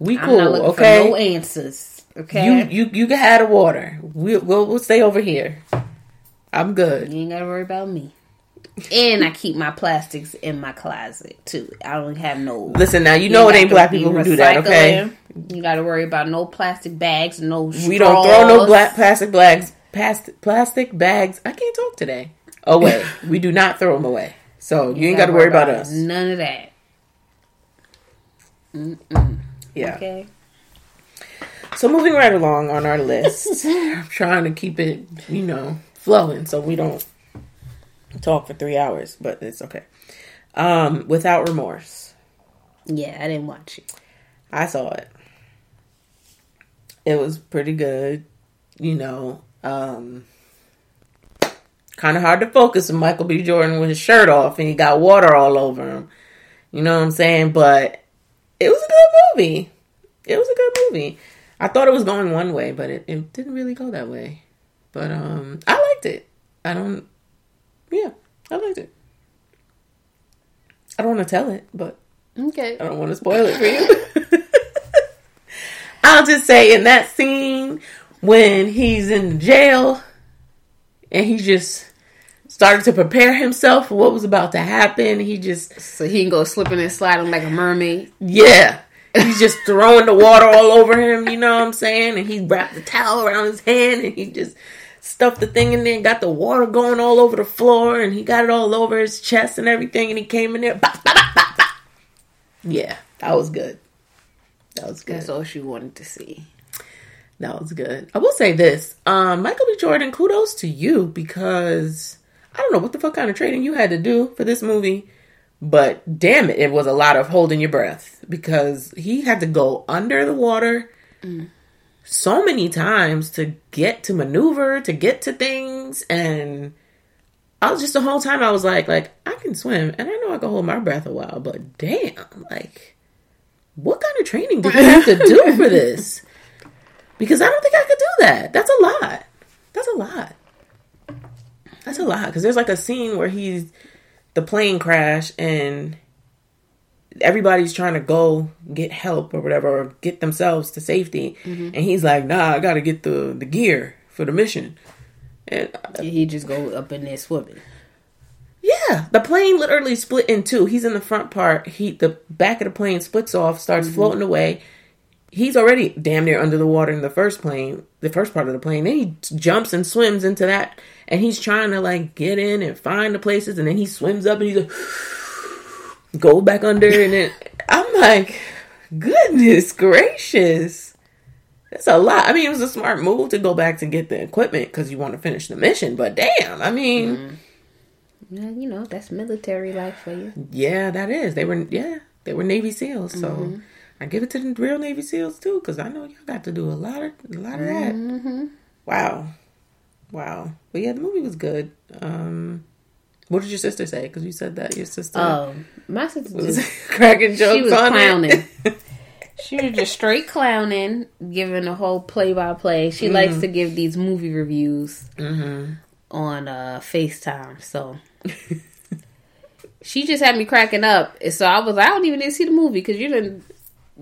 We I'm cool. not okay. for no answers. Okay. You you you can have the water. We, we'll we'll stay over here. I'm good. You ain't gotta worry about me. And I keep my plastics in my closet too. I don't have no. Listen now, you know it ain't black people who do that, okay? You got to worry about no plastic bags, no. We don't throw no black plastic bags, past, plastic bags. I can't talk today. Oh, away. we do not throw them away. So you ain't got to worry about us. None of that. Yeah. Okay. So moving right along on our list, I'm trying to keep it, you know, flowing so we don't talk for three hours, but it's okay. Um, without remorse, Yeah, I didn't watch it. I saw it. It was pretty good, you know. Um, kind of hard to focus Michael B. Jordan with his shirt off and he got water all over him. You know what I'm saying? But it was a good movie. It was a good movie. I thought it was going one way, but it, it didn't really go that way. But um I liked it. I don't yeah, I liked it. I don't want to tell it, but Okay. I don't want to spoil it for you. I'll just say in that scene when he's in jail and he just started to prepare himself for what was about to happen, he just So he can go slipping and sliding like a mermaid. yeah. He's just throwing the water all over him, you know what I'm saying? And he wrapped the towel around his hand and he just stuffed the thing in there and got the water going all over the floor and he got it all over his chest and everything and he came in there. Bah, bah, bah. Yeah, that was good. That was good. That's all she wanted to see. That was good. I will say this. Um, Michael B. Jordan, kudos to you because I don't know what the fuck kind of training you had to do for this movie, but damn it, it was a lot of holding your breath because he had to go under the water so many times to get to maneuver, to get to things, and I was just the whole time I was like, like I can swim and I know I can hold my breath a while, but damn, like what kind of training did you have to do for this? Because I don't think I could do that. That's a lot. That's a lot. That's a lot. Because there's like a scene where he's the plane crash and everybody's trying to go get help or whatever or get themselves to safety, and he's like, "Nah, I got to get the the gear for the mission." And uh, He just go up in there swimming. yeah, the plane literally split in two. He's in the front part. He the back of the plane splits off, starts floating away. He's already damn near under the water in the first plane, the first part of the plane. Then he jumps and swims into that, and he's trying to like get in and find the places, and then he swims up and he's like, go back under, and then I'm like, goodness gracious, that's a lot. I mean, it was a smart move to go back to get the equipment because you want to finish the mission, but damn, I mean. Mm-hmm. Yeah, you know, that's military life for you. Yeah, that is. They were yeah, they were Navy SEAls. So mm-hmm. I give it to the real Navy SEAls too, because I know y'all got to do a lot of a lot of that. Mm-hmm. Wow, wow. But yeah, the movie was good. Um, what did your sister say? Because you said that your sister Oh, my sister was just, cracking jokes she was on clowning. it. she was just straight clowning, giving a whole play by play. She likes to give these movie reviews on uh, FaceTime. So she just had me cracking up. So I was, I don't even need to see the movie because you didn't.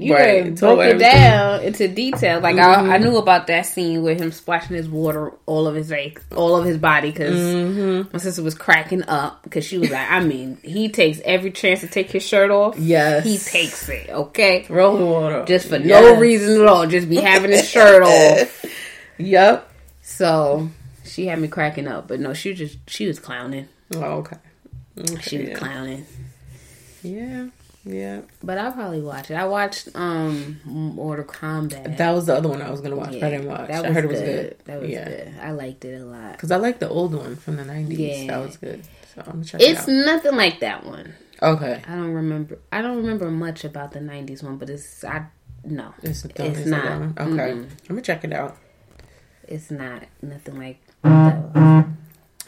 You Right, broke it everything. down into detail. Like I, I mm-hmm. knew about that scene with him splashing his water all of his like all of his body because mm-hmm. my sister was cracking up because she was like, I mean, he takes every chance to take his shirt off. Yes. he takes it. Okay, Roll the water. just for no reason at all, just be having his shirt off. Yep. So she had me cracking up, but no, she was just she was clowning. Oh, okay. Okay, She was yeah. clowning. yeah. Yeah. But I'll probably watch it. I watched um Mortal Kombat. That was the other one I was gonna watch. but I didn't watch. That I was heard it was good. good. That was yeah. good. I liked it a lot. Because I like the old one from the 90s. Yeah. That was good. So I'm going check it out. It's it nothing like that one. Okay. I don't remember. I don't remember much about the '90s one, but it's I no, It's, It's it's not. Okay. Mm-mm. I'm going to check it out. it's not nothing like that one.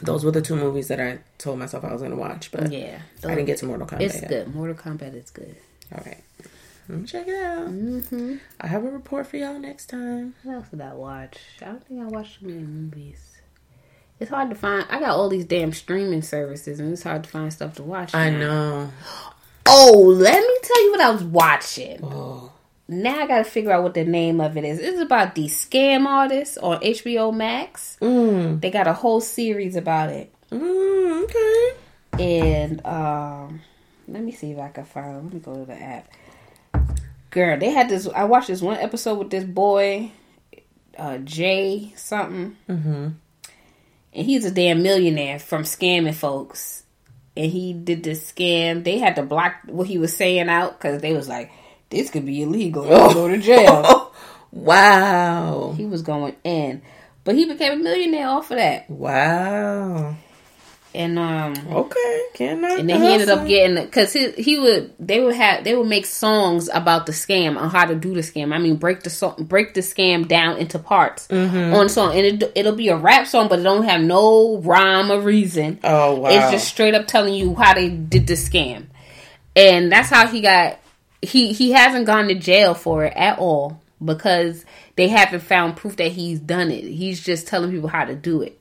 Those were the two movies that I told myself I was going to watch, but Yeah, I didn't get to Mortal Kombat It's yet. good. Mortal Kombat is good. All right. Let me check it out. Mm-hmm. I have a report for y'all next time. What else did I watch? I don't think I watched too many movies. It's hard to find. I got all these damn streaming services, and it's hard to find stuff to watch. I know. Oh, let me tell you what I was watching. Oh. Now I gotta figure out what the name of it is. It's about these scam artists on HBO Max. Mm. They got a whole series about it. Mm, okay. And um let me see if I can find let me go to the app. Girl, they had this I watched this one episode with this boy, uh Jay something. Mm-hmm. And he's a damn millionaire from scamming folks. And he did this scam. They had to block what he was saying out because they was like, this could be illegal. You'll go to jail. wow. he was going in. But he became a millionaire off of that. Wow. And um Okay. Cannot. and then he ended up getting because he he would they would have they would make songs about the scam on how to do the scam. I mean, break the song, break the scam down into parts on song, and it, it'll be a rap song, but it don't have no rhyme or reason. Oh wow. It's just straight up telling you how they did the scam, and that's how he got. He he hasn't gone to jail for it at all because they haven't found proof that he's done it. He's just telling people how to do it.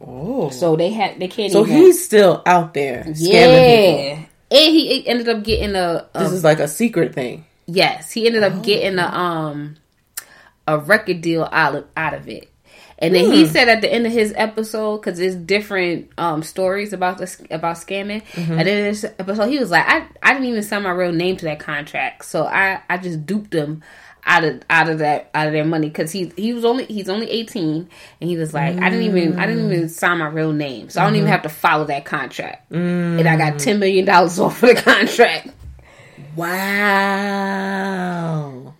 Oh. So they had they can't. So even, he's still out there scamming yeah, people. and he ended up getting a, a This is like a secret thing. yes. He ended up Oh. getting a um a record deal out of out of it. And then Hmm. he said at the end of his episode, because there's different um, stories about this about scamming. Mm-hmm. At the end of this episode, he was like, I, I didn't even sign my real name to that contract, so I, I just duped them out of out of that out of their money because he he was only he's only 18 and he was like I didn't even I didn't even sign my real name, so I don't even have to follow that contract, and I got ten million dollars off of the contract. Wow.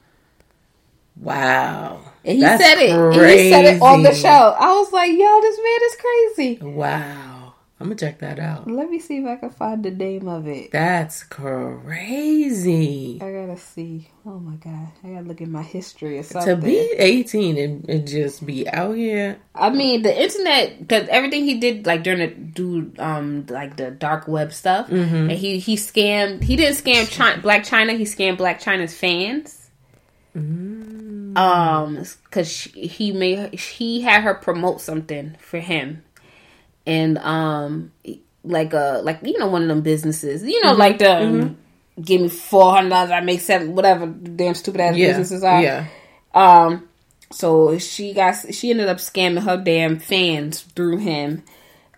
Wow. And he That's said it. And he said it on the show. I was like, yo, this man is crazy. Wow. I'm gonna check that out. Let me see if I can find the name of it. That's crazy. I gotta see. Oh my god. I gotta look at my history or something. To be 18 and, and just be out here. I mean, the internet, because everything he did, like during the do, um, like the dark web stuff, and he he scammed. He didn't scam Chyna, Blac Chyna. He scammed Blac Chyna's fans. Um, because he made he had her promote something for him, and um, like uh, like you know one of them businesses, you know, like the. um, Give me four hundred dollars. I make seven, whatever damn stupid ass Yeah. businesses are. Yeah. Um, so she got she ended up scamming her damn fans through him.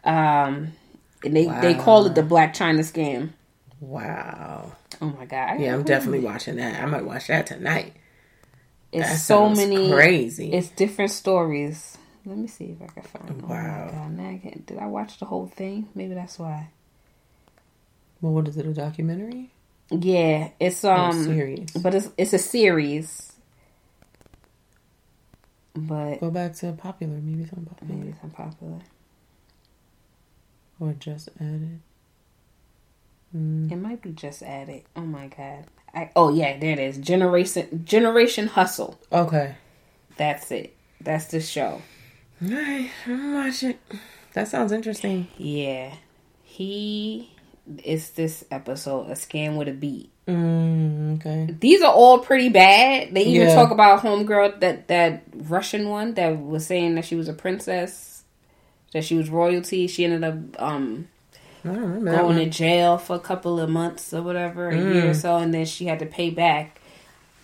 Um, and they they call it the Blac Chyna scam. Wow. Oh my god! Yeah, I'm definitely watching that. I might watch that tonight. It's That so many crazy. It's different stories. Let me see if I can find. Oh Wow. god! Now I can't, did I watch the whole thing? Maybe that's why. Well, what is it? A documentary? Yeah, it's Or a um, series? but it's it's a series. But Go back to popular. Maybe something popular. maybe it's unpopular. Or just added. Mm. It might be just added. Oh my god. I, oh yeah, there it is. Generation Generation Hustle. Okay. That's it. That's the show. Alright, I'm gonna watch it. That sounds interesting. Yeah. He is this episode a scam with a beat. Mm, okay. These are all pretty bad. They even Yeah. talk about homegirl that that Russian one that was saying that she was a princess, that she was royalty. She ended up um going to jail for a couple of months or whatever, a Mm. year or so, and then she had to pay back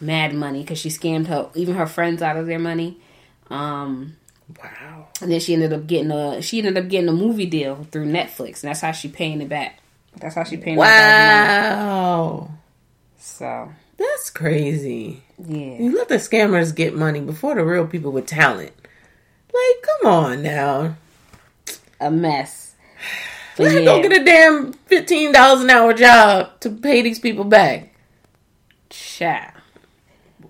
mad money because she scammed her even her friends out of their money. Um, Wow. and then she ended up getting a she ended up getting a movie deal through Netflix, and that's how she paying it back. That's how she paying it back. money. Wow. So That's crazy. yeah, You let the scammers get money before the real people with talent. Like, come on now. a mess. Let yeah, go get a damn fifteen dollars an hour job to pay these people back. child.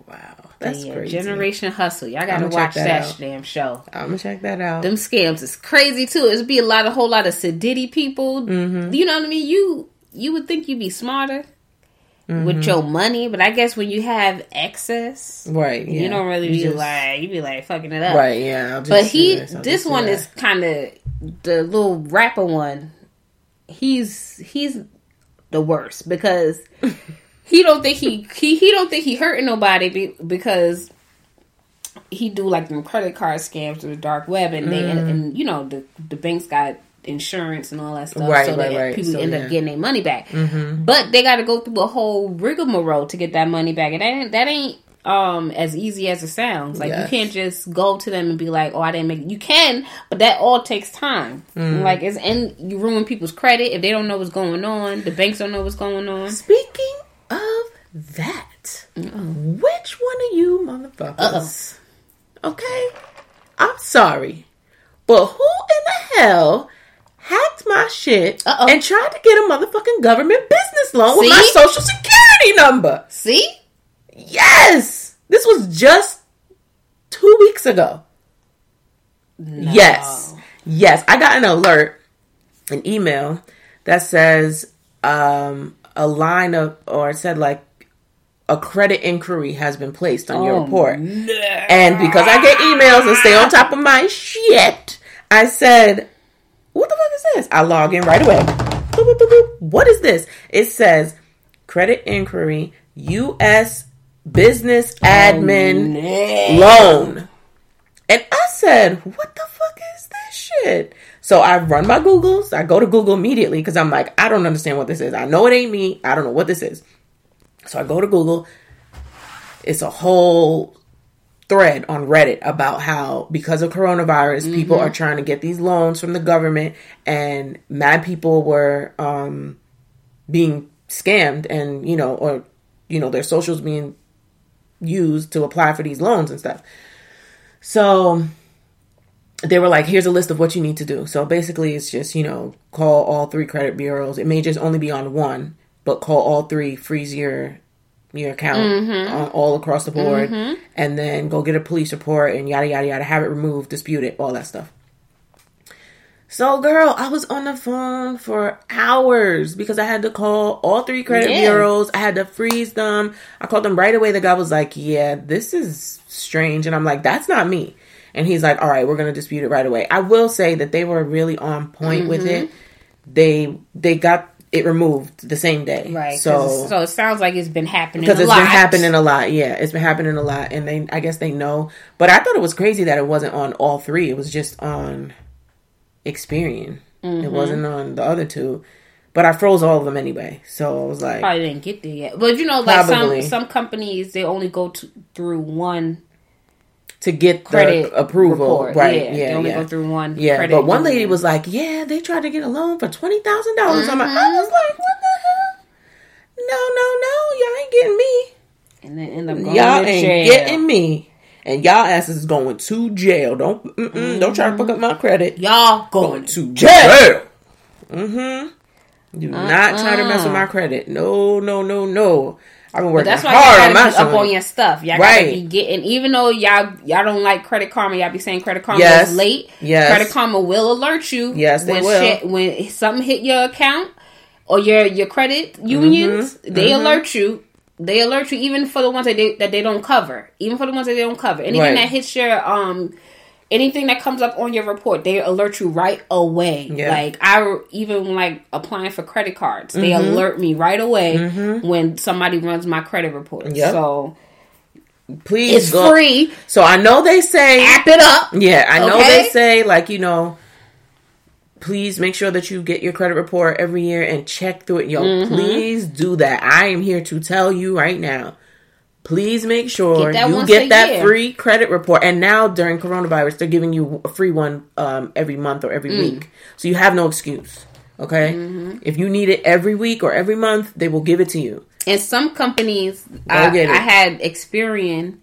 Wow, that's yeah, crazy. Generation Hustle. Y'all gotta watch that that, damn show. I'm gonna check that out. Them scams is crazy too. It'd be a lot, a whole lot of sedity people. Mm-hmm. You know what I mean? You you would think you'd be smarter Mm-hmm. with your money, but I guess when you have excess, right? Yeah. you don't really You be just- like you be like fucking it up. right. Yeah, But he, this, this one that. is kind of the little rapper one. He's he's the worst because he don't think he he he don't think he hurting nobody be, because he do like them credit card scams through the dark web and they and, Mm. and you know the the banks got insurance and all that stuff, Right, so right, that right. people So, end yeah. up getting their money back. But they got to go through a whole rigmarole to get that money back, and that ain't, that ain't um as easy as it sounds. Like Yes. you can't just go to them and be like, "Oh, I didn't make." You can, but that all takes time. Mm. Like it's and you ruin people's credit if they don't know what's going on. The banks don't know what's going on. Speaking of that, which one of you motherfuckers? Okay, I'm sorry, but who in the hell hacked my shit Uh-oh. and tried to get a motherfucking government business loan with my social security number? See, Yes, this was just two weeks ago. No. Yes. Yes. I got an alert, an email that says um, a line of, or it said like, a credit inquiry has been placed on your Oh, report. no. And because I get emails and stay on top of my shit, I said, what the fuck is this? I log in right away. Boop, boop, boop, boop. What is this? It says credit inquiry, U.S. business admin No. loan. And I said, what the fuck is this shit? So I run my Googles. I go to Google immediately because I'm like, I don't understand what this is. I know it ain't me. I don't know what this is. So I go to Google. It's a whole thread on Reddit about how because of coronavirus, people are trying to get these loans from the government, and mad people were um, being scammed, and you know, or you know, their socials being used to apply for these loans and stuff. So they were like, here's a list of what you need to do. So basically, it's just, you know, call all three credit bureaus. It may just only be on one, but call all three, freeze your your account uh, all across the board, and then go get a police report and yada yada yada, have it removed, dispute it, all that stuff. So, girl, I was on the phone for hours because I had to call all three credit Yeah. bureaus. I had to freeze them. I called them right away. The guy was like, "Yeah, this is strange," and I'm like, "That's not me." And he's like, "All right, we're gonna dispute it right away." I will say that they were really on point with mm-hmm. it. They they got it removed the same day, Right. So So, it sounds like it's been happening because it's lot. been happening a lot. Yeah, it's been happening a lot, and they I guess they know. But I thought it was crazy that it wasn't on all three. It was just on Experian. Mm-hmm. It wasn't on the other two. But I froze all of them anyway, so I was like, Probably didn't get there yet. But you know, like Probably. some some companies, they only go to, through one to get credit the approval, report. right? Yeah, Yeah, they only yeah. go through one. Yeah, but one lady was like, "Yeah, they tried to get a loan for twenty thousand dollars." I'm like, Mm-hmm. I was like, "What the hell? No, no, no! Y'all ain't getting me. and then end up going y'all ain't jail. getting me, and y'all asses is going to jail. Don't, mm-mm, don't try to fuck up my credit. Y'all going Going to to jail. Mm-hmm. Do not try to mess with my credit. No, no, no, no. I've been working That's why hard y'all on my gotta be up on your stuff. Y'all Right. gotta be getting, even though y'all y'all don't like Credit Karma, y'all be saying Credit Karma Yes. is late. Yes. Credit Karma will alert you. Yes, they when will. Shit, when something hit your account or your your credit unions, Mm-hmm. they alert you. They alert you even for the ones that they that they don't cover. Even for the ones that they don't cover. Anything Right. that hits your um anything that comes up on your report, they alert you right away. Yeah. Like I even like applying for credit cards, they Mm-hmm. alert me right away when somebody runs my credit report. Yep. So Please it's go. free. So I know they say App it up. Yeah, I know Okay? they say like you know, please make sure that you get your credit report every year and check through it. Yo, Mm-hmm. please do that. I am here to tell you right now. Please make sure Get you get that year. free credit report. And now during coronavirus, they're giving you a free one um, every month or Mm. every week, so you have no excuse. Okay, Mm-hmm. if you need it every week or every month, they will give it to you. And some companies, I. I had Experian.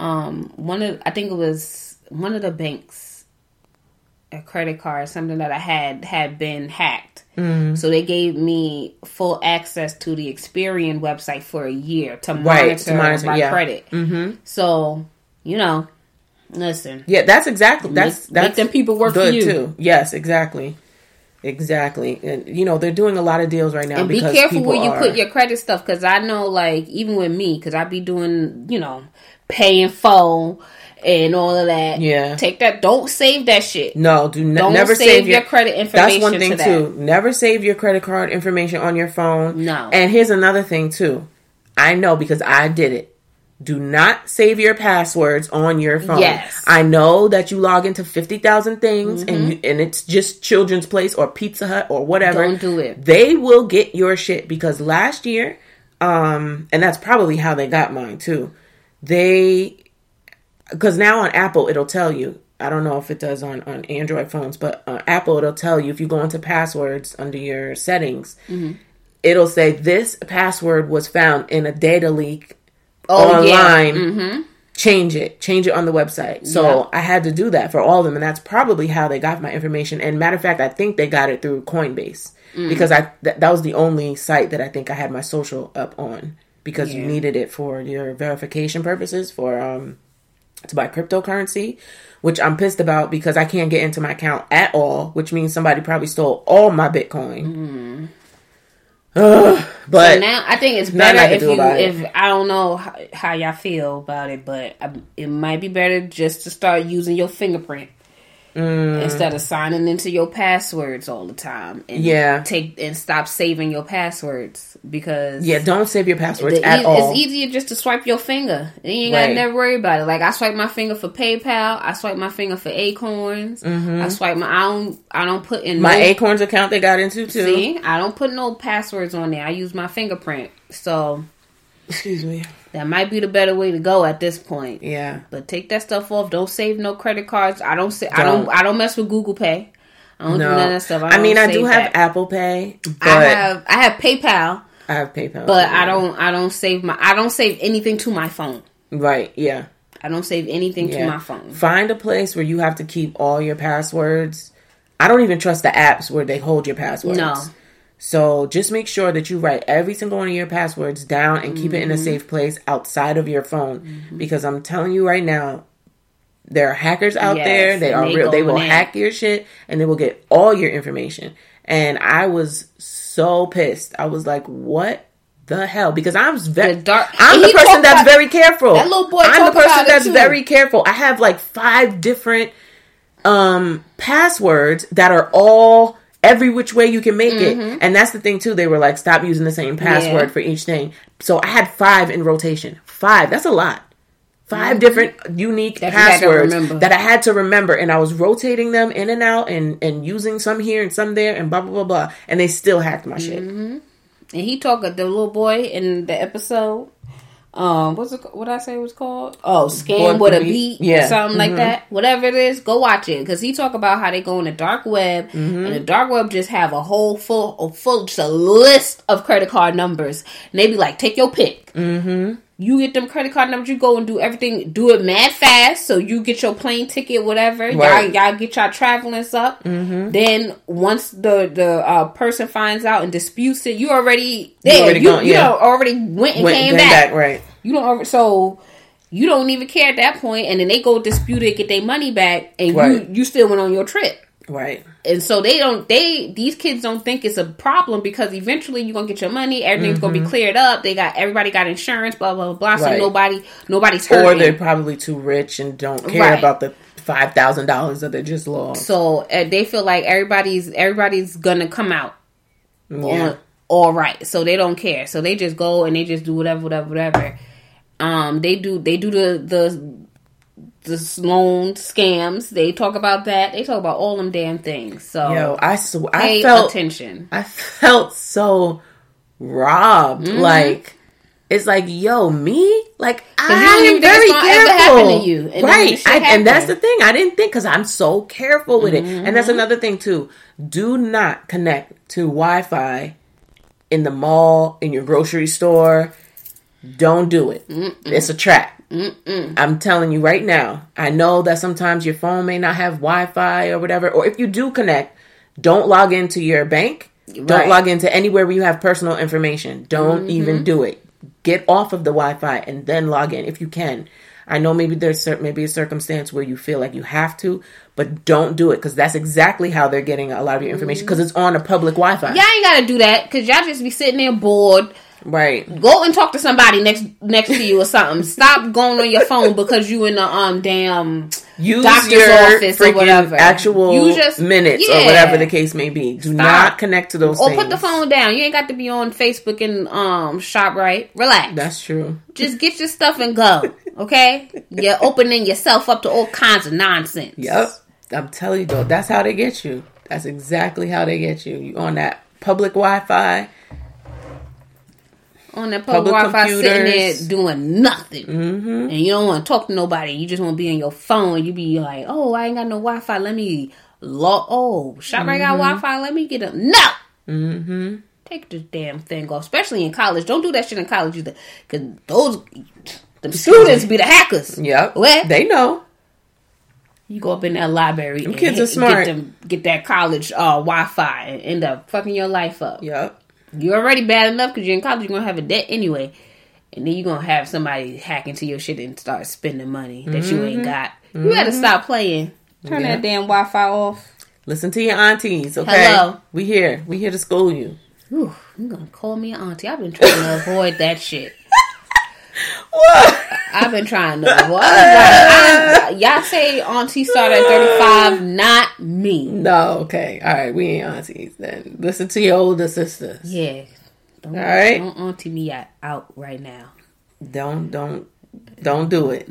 Um, one of I think it was one of the banks, a credit card, something that I had had been hacked. Mm-hmm. So they gave me full access to the Experian website for a year to Right, monitor, to monitor, my yeah. credit. Mm-hmm. So you know, listen, Yeah, that's exactly that's Make- make that's them people work for you. too. Yes, exactly, exactly. And you know they're doing a lot of deals right now. and be careful where you are- put your credit stuff because I know, like, even with me, because I be doing, you know, paying phone and all of that. Yeah. take that. Don't save that shit. No, do ne- Don't never save your credit information That's one thing to too. Never save your credit card information on your phone. No. And here's another thing too. I know because I did it. do not save your passwords on your phone. Yes. I know that you log into 50,000 things and you, and it's just Children's Place or Pizza Hut or whatever. Don't do it. They will get your shit because last year um and that's probably how they got mine too. They cuz now on Apple it'll tell you I don't know if it does on, on Android phones, but on Apple it'll tell you if you go into passwords under your settings, Mm-hmm. it'll say this password was found in a data leak Oh, yeah. online. Change it, change it on the website. So Yeah. I had to do that for all of them, and that's probably how they got my information. And matter of fact, I think they got it through Coinbase Mm. because I th- that was the only site that I think I had my social up on because you needed it for your verification purposes for um to buy cryptocurrency, which I'm pissed about because I can't get into my account at all, which means somebody probably stole all my Bitcoin. Ugh, but So now I think it's better if you it. if I don't know how, how y'all feel about it, but I, it might be better just to start using your fingerprint Mm. instead of signing into your passwords all the time. And Yeah. take and stop saving your passwords because yeah, don't save your passwords the at e- all. It's easier just to swipe your finger. and You ain't gotta never worry about it. Like I swipe my finger for PayPal. I swipe my finger for Acorns. I swipe my. I don't. I don't put in Mm-hmm. My no, Acorns account they got into too. See, I don't put no passwords on there. I use my fingerprint. So Excuse me. that might be the better way to go at this point. Yeah. But take that stuff off. Don't save no credit cards. I don't. Say, I don't. I don't mess with Google Pay. I don't do No. none of that stuff. I, I, mean, I do have that. Apple Pay, I have. I have PayPal, I have PayPal. but I don't. I don't save my. I don't save anything to my phone. Right. Yeah. I don't save anything to my phone. Find a place where you have to keep all your passwords. I don't even trust the apps where they hold your passwords. No. So just make sure that you write every single one of your passwords down and keep it Mm-hmm. in a safe place outside of your phone. Because I'm telling you right now, there are hackers out Yes, there. They are they real. They will in. hack your shit and they will get all your information. And I was so pissed. I was like, what? The hell, because I'm very, dark- I'm the person that's about- very careful. That little boy I'm the person that's very careful. I have like five different um passwords that are all every which way you can make it. And that's the thing too. They were like, stop using the same password Mm-hmm. Yeah. for each thing. So I had five in rotation. Five. That's a lot. 5 different unique Mm-hmm. That you had to passwords that I had to remember, and I was rotating them in and out, and and using some here and some there, and blah blah blah blah, and they still hacked my shit. Mm-hmm. And he talked the little boy in the episode. Um, what's it? What I say it was called? Oh, scam with a beat, Beat? Yeah. or something like that. Whatever it is, go watch it because he talk about how they go in the dark web, Mm-hmm. and the dark web just have a whole full, a full, just a list of credit card numbers, and they be like, take your pick. Mm-hmm. You get them credit card numbers, you go and do everything, do it mad fast, so you get your plane ticket, whatever. Right. Y'all, y'all get y'all traveling up. Mm-hmm. Then once the the uh, person finds out and disputes it, you already there. already you gone, you yeah. already went and Went came came back. right. You don't so you don't even care at that point, and then they go dispute it, get their money back, and Right. you you still went on your trip. Right. And so they don't they these kids don't think it's a problem because eventually you're gonna get your money, everything's gonna be cleared up. They got everybody got insurance, blah blah blah. so Mm-hmm. Right. nobody nobody's Or they're probably too rich and don't care Right. about the five thousand dollars that they just lost. so uh, they feel like everybody's everybody's gonna come out Yeah. all right. So they don't care. So they just go and they just do whatever, whatever, whatever. Um, they do they do the the the loan scams. They talk about that. They talk about all them damn things. So Yo, I sw- I felt attention. I felt so robbed. Mm-hmm. Like it's like, yo, me? Like you I'm very it's gonna ever careful. you, and right? I, and that's the thing. I didn't think because I'm so careful with it. And Mm-hmm. that's another thing too. Do not connect to Wi-Fi in the mall, in your grocery store. Don't do it. It's a trap. I'm telling you right now. I know that sometimes your phone may not have Wi-Fi or whatever, or if you do connect, don't log into your bank. Don't log into anywhere where you have personal information. Don't Mm-hmm. even do it. Get off of the Wi-Fi and then log in if you can. I know maybe there's maybe a circumstance where you feel like you have to, but don't do it because that's exactly how they're getting a lot of your information because it's on a public Wi-Fi. Y'all ain't gotta do that because y'all just be sitting there bored. Right. Go and talk to somebody next next to you or something. Stop going on your phone because you in the um damn Use doctor's office or whatever. actual You just- minutes yeah. or whatever the case may be. Do not connect to those or things. put the phone down. You ain't got to be on Facebook and um ShopRite. Relax. That's true. Just get your stuff and go. Okay? You're opening yourself up to all kinds of nonsense. Yep. I'm telling you though, that's how they get you. That's exactly how they get you. You on that public Wi-Fi. On that public, Public Wi-Fi sitting there doing nothing. Mm-hmm. And you don't want to talk to nobody. You just want to be on your phone. You be like, oh, I ain't got no Wi-Fi. Let me log. Oh, ShopRite got Wi-Fi. Let me get a no. Mm-hmm. Take this damn thing off, especially in college. Don't do that shit in college either, because those the students be the hackers. Yep. What? They know. You go up in that library. Them and kids are smart. Get, them, get that college uh, Wi-Fi and end up fucking your life up. Yep. You're already bad enough because you're in college. You're gonna have a debt anyway, and then you're gonna have somebody hack into your shit and start spending money that you ain't mm-hmm. got. You gotta mm-hmm. stop playing. Turn Yeah. that damn Wi-Fi off. Listen to your aunties, okay? Hello. We here. We here to school you. Whew, you gonna call me auntie? I've been trying to avoid that shit. What? I've been trying to I, y'all say auntie started at 35, not me. No, okay. All right, we ain't aunties then. Listen to your older sisters. Yeah. Don't, All right. Don't auntie me out, right now. Don't don't don't do it.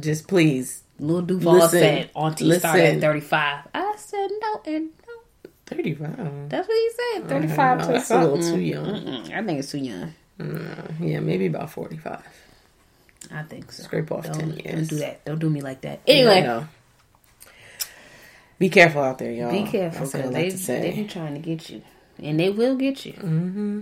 Just please. Lil Duval Listen, said auntie start at listen. 35. I said no and no. Thirty five. That's what he said. 35 to That's a little too young. Mm-mm, I think it's too young. Mm, yeah, maybe about forty five. I think so. Scrape off don't, 10 Don't do that. Don't do me like that. Anyway, Be careful out there, y'all. be careful That's what I because like they, to say. they be trying to get you. And they will get you. Mm-hmm.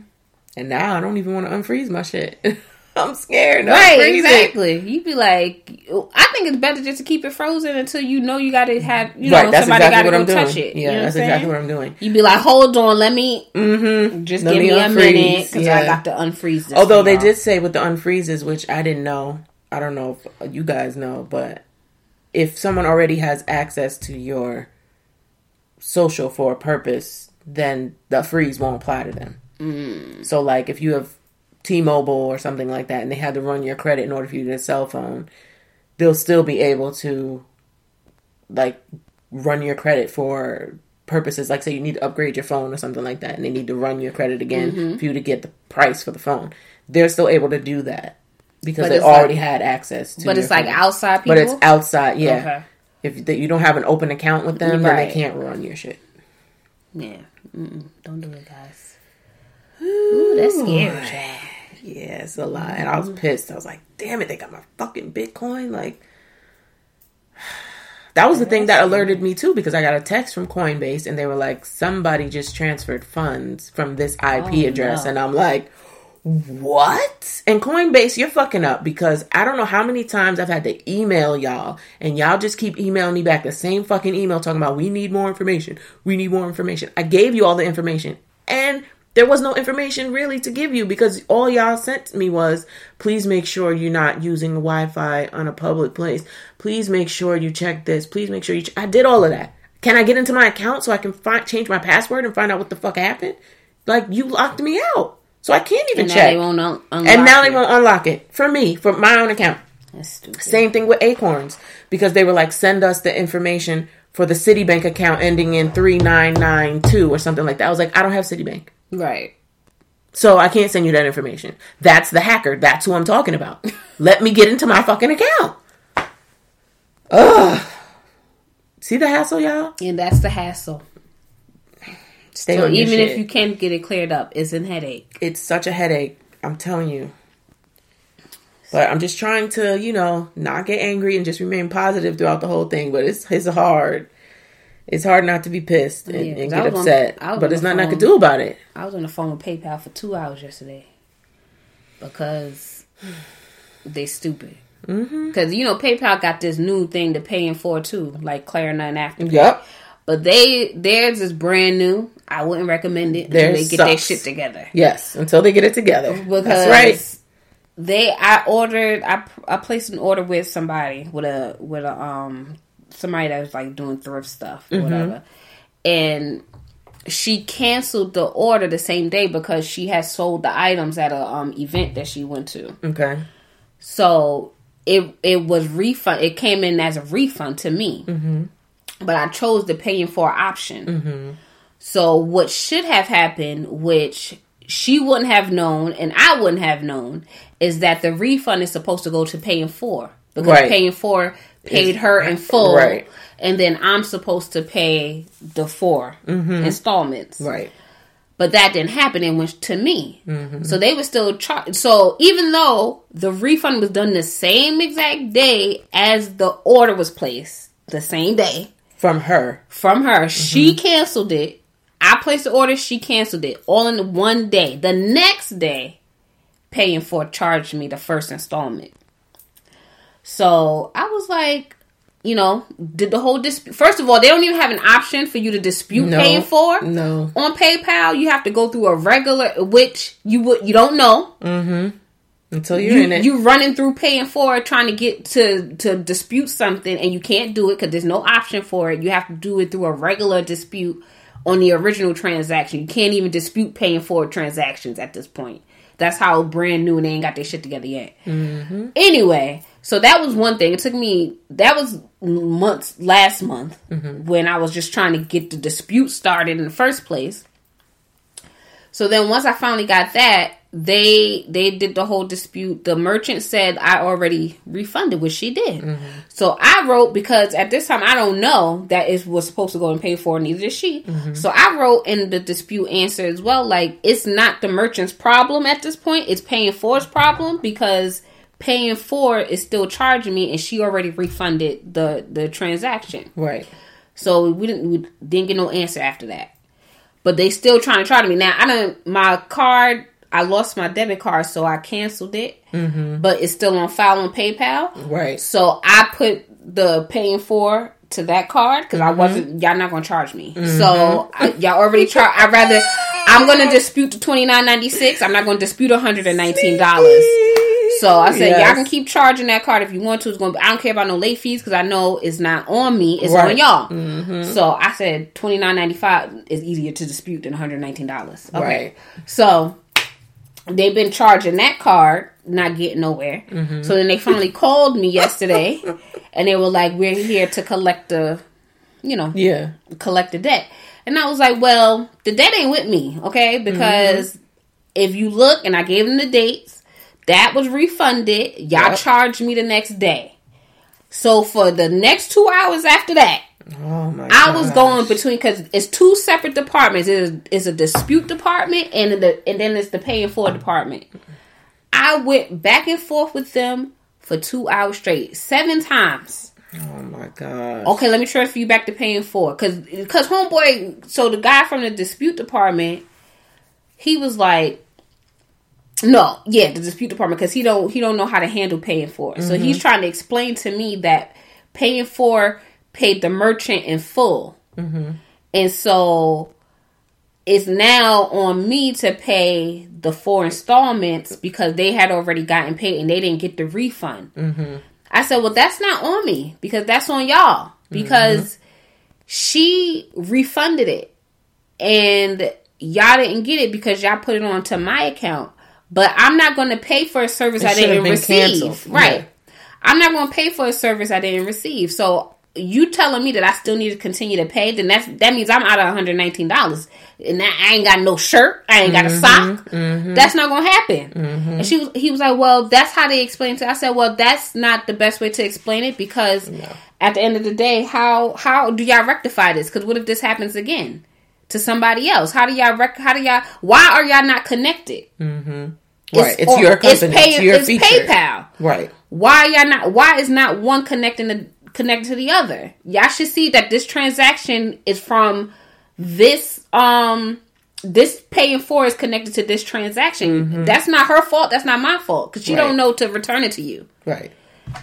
And now I don't even want to unfreeze my shit. I'm scared. to Right, unfreeze it. exactly. You'd be like, I think it's better just to keep it frozen until you know you got to have, you know, right, that's somebody exactly got to go I'm touch doing. it. Yeah, you know that's what exactly what I'm doing. You'd be like, hold on, let me Mm-hmm. just Let give me me a minute because I yeah. got to unfreeze this. Although they did say with the unfreezes, which I didn't know. I don't know if you guys know, but if someone already has access to your social for a purpose, then the freeze won't apply to them. Mm. So, like, if you have T-Mobile or something like that, and they had to run your credit in order for you to get a cell phone, they'll still be able to, like, run your credit for purposes. Like, say you need to upgrade your phone or something like that, and they need to run your credit again Mm-hmm. for you to get the price for the phone. They're still able to do that because But they already like- had access to. It. But it's like outside people. But it's outside, yeah. Okay. If that you don't have an open account with them, then they can't run your shit. Yeah. Mm-mm. Don't do it, guys. Ooh, that's scary. Yeah, it's a lot. And I was pissed. I was like, damn it, they got my fucking Bitcoin. Like, that was the thing that alerted me too because I got a text from Coinbase and they were like, somebody just transferred funds from this IP Oh, address. no. And I'm like, what? And Coinbase, you're fucking up because I don't know how many times I've had to email y'all and y'all just keep emailing me back the same fucking email talking about we need more information. We need more information. I gave you all the information and there was no information really to give you because all y'all sent me was please make sure you're not using Wi-Fi on a public place. Please make sure you check this. Please make sure you. Ch-. I did all of that. Can I get into my account so I can find change my password and find out what the fuck happened? Like you locked me out, so I can't even And now check. they won't un- and now they won't unlock it for me for my own account. That's stupid. Same thing with Acorns because they were like, send us the information for the Citibank account ending in three nine nine two or something like that. I was like, I don't have Citibank. Right. So I can't send you that information. That's the hacker. That's who I'm talking about. Let me get into my fucking account. Ugh. See the hassle, y'all? And that's the hassle. Stay So on your even if you can't get it cleared up, it's a headache. it's such a headache. I'm telling you. But I'm just trying to, you know, not get angry and just remain positive throughout the whole thing. But it's it's hard. It's hard not to be pissed and, Yeah, and get was on- upset. But there's the nothing I could do about it. I was on the phone with PayPal for two hours yesterday because they stupid. Because you know PayPal got this new thing to Pay in 4 too, like Klarna and Afterpay. Yep. But they theirs is brand new. I wouldn't recommend it until they get their shit together. Yes. Until they get it together. Because That's right. they I ordered I I placed an order with somebody with a with a um somebody that was like doing thrift stuff or Mm-hmm. whatever. And she canceled the order the same day because she had sold the items at a um event that she went to. Okay. So it it was refund. It came in as a refund to me, Mm-hmm. but I chose the Pay in 4 option. So what should have happened, which she wouldn't have known and I wouldn't have known, is that the refund is supposed to go to Pay in 4 because Right. Pay in 4 paid her in full, right. and then I'm supposed to pay the 4 installments Right. but that didn't happen and went to me. Mm-hmm. So they were still charged. So even though the refund was done the same exact day as the order was placed, the same day From her. from her, Mm-hmm. she canceled it. I placed the order, she canceled it all in one day. The next day, Pay in 4 charged me the first installment. So I was like, you know, did the whole dispute. First of all, they don't even have an option for you to dispute No. Pay in 4 No. on PayPal, you have to go through a regular, which you would you don't know. Mm-hmm. until you're You in it. you running through Pay in 4 trying to get to to dispute something, and you can't do it because there's no option for it. You have to do it through a regular dispute on the original transaction. You can't even dispute Pay in 4 transactions at this point. That's how brand new and they ain't got their shit together yet. Anyway, so that was one thing. It took me that was months last month mm-hmm. when I was just trying to get the dispute started in the first place. So then once I finally got that, they they did the whole dispute. The merchant said I already refunded, which she did. Mm-hmm. So I wrote because at this time I don't know that it was supposed to go and pay for, neither did she. Mm-hmm. So I wrote in the dispute answer as well, like it's not the merchant's problem at this point; it's Pay in 4's problem because Pay in 4 is still charging me, and she already refunded the the transaction. right. So we didn't we didn't get no answer after that. But they still trying to try to me. Now I don't my card I lost my debit card so I canceled it. Mm-hmm. But it's still on file on PayPal. Right. So I put the Pay in 4 to that card because I mm-hmm. wasn't y'all not gonna charge me. So mm-hmm. I, y'all already charge. I rather I'm gonna dispute the twenty nine ninety six. I'm not gonna dispute one hundred and nineteen dollars. So I said, Yes. y'all can keep charging that card if you want to. It's going. to I don't care about no late fees because I know it's not on me. It's Right. on y'all. Mm-hmm. So I said twenty nine ninety five is easier to dispute than one hundred nineteen dollars. Okay. Right. So they've been charging that card, not getting nowhere. Mm-hmm. So then they finally called me yesterday, and they were like, "We're here to collect the, you know, Yeah. collect the debt. And I was like, well, the debt ain't with me, okay? Mm-hmm. Because if you look, and I gave them the dates, that was refunded. Y'all Yep. charged me the next day. So for the next two hours after that, Oh my I was going between because it's two separate departments. It's, it's a dispute department and the and then it's the Pay in 4 department. I went back and forth with them for two hours straight, seven times. Oh my god. Okay, let me transfer you back to Pay in 4 because because homeboy. So the guy from the dispute department, he was like, no, yeah, the dispute department because he don't he don't know how to handle Pay in 4. it So he's mm-hmm. trying to explain to me that Pay in 4 paid the merchant in full, mm-hmm. and so it's now on me to pay the four installments because they had already gotten paid and they didn't get the refund. Mm-hmm. I said, well, that's not on me because that's on y'all because she refunded it and y'all didn't get it because y'all put it onto my account. But I'm not going to pay for a service It I didn't receive. canceled. Right. Yeah. I'm not going to pay for a service I didn't receive. So you telling me that I still need to continue to pay, then that's that means I'm out of $119. And I ain't got no shirt, I ain't got a mm-hmm. sock. Mm-hmm. That's not gonna happen. Mm-hmm. And she was he was like, Well, that's how they explain it. I said, Well, that's not the best way to explain it because at the end of the day, how how do y'all rectify this? Because what if this happens again to somebody else? How do y'all rec- how do y'all why are y'all not connected? Mm-hmm. Right. It's, your company. It's, pay- your it's feature. PayPal. Right. Why y'all not? Why is not one connecting the connected to the other? Y'all should see that this transaction is from this um this Pay in 4 is connected to this transaction. That's not her fault. That's not my fault because she Right. don't know to return it to you. Right.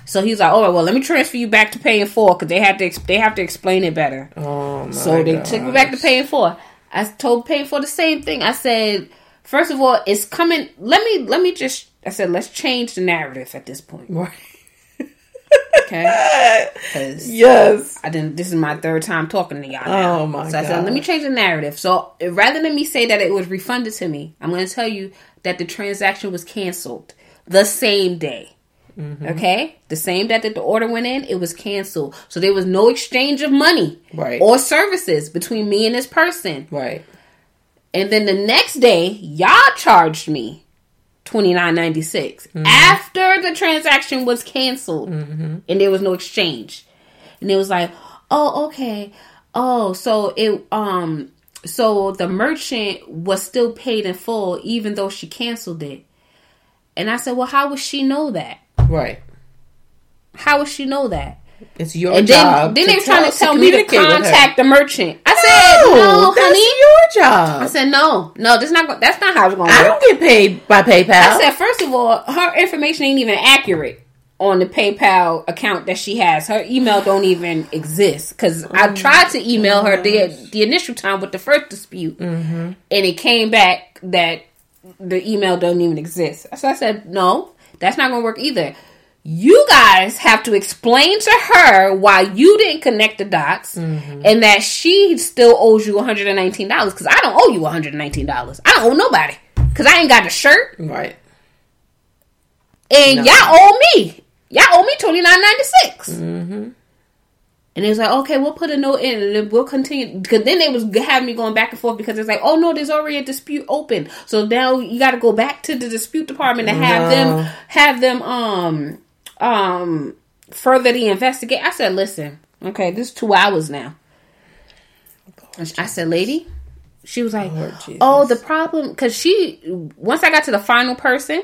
So he's like, "All right, well, let me transfer you back to Pay in 4 because they have to they have to explain it better." Oh my So they took me back to gosh. Pay in 4. I told Pay in 4 the same thing. I said, first of all, it's coming. Let me let me just. I said, let's change the narrative at this point. Right. Okay. Yes. I didn't. This is my third time talking to y'all. Now. Oh, my So I said, let me change the narrative. So rather than me say that it was refunded to me, I'm going to tell you that the transaction was canceled the same day. Mm-hmm. Okay, the same day that the order went in, it was canceled. So there was no exchange of money Right. or services between me and this person. Right. And then the next day, y'all charged me twenty nine ninety six after the transaction was canceled and there was no exchange. And it was like, oh, okay, oh, so it um, so the merchant was still paid in full even though she canceled it. And I said, well, how would she know that? Right. How would she know that? It's your And job. then, then they were trying to tell to me to communicate with her. contact the merchant. I said, No, no, that's honey. your job. I said, no, no, that's not. That's not how it's going to I work. don't get paid by PayPal. I said, first of all, her information ain't even accurate on the PayPal account that she has. Her email don't even exist because Oh I tried to email her the the initial time with the first dispute, Mm-hmm. and it came back that the email don't even exist. So I said, no, that's not gonna work either. You guys have to explain to her why you didn't connect the dots Mm-hmm. and that she still owes you $119 because I don't owe you $119. I don't owe nobody because I ain't got the shirt right. and No. y'all owe me. Y'all owe me twenty nine ninety six. Mm-hmm. And it was like, okay, we'll put a note in, and then we'll continue. Because then they was having me going back and forth because it's like, oh no, there's already a dispute open. So now you got to go back to the dispute department and have No. them have them um um further the investigate. I said, listen, okay, this is two hours now. I said, lady. She was like, Lord oh, the problem because she once I got to the final person,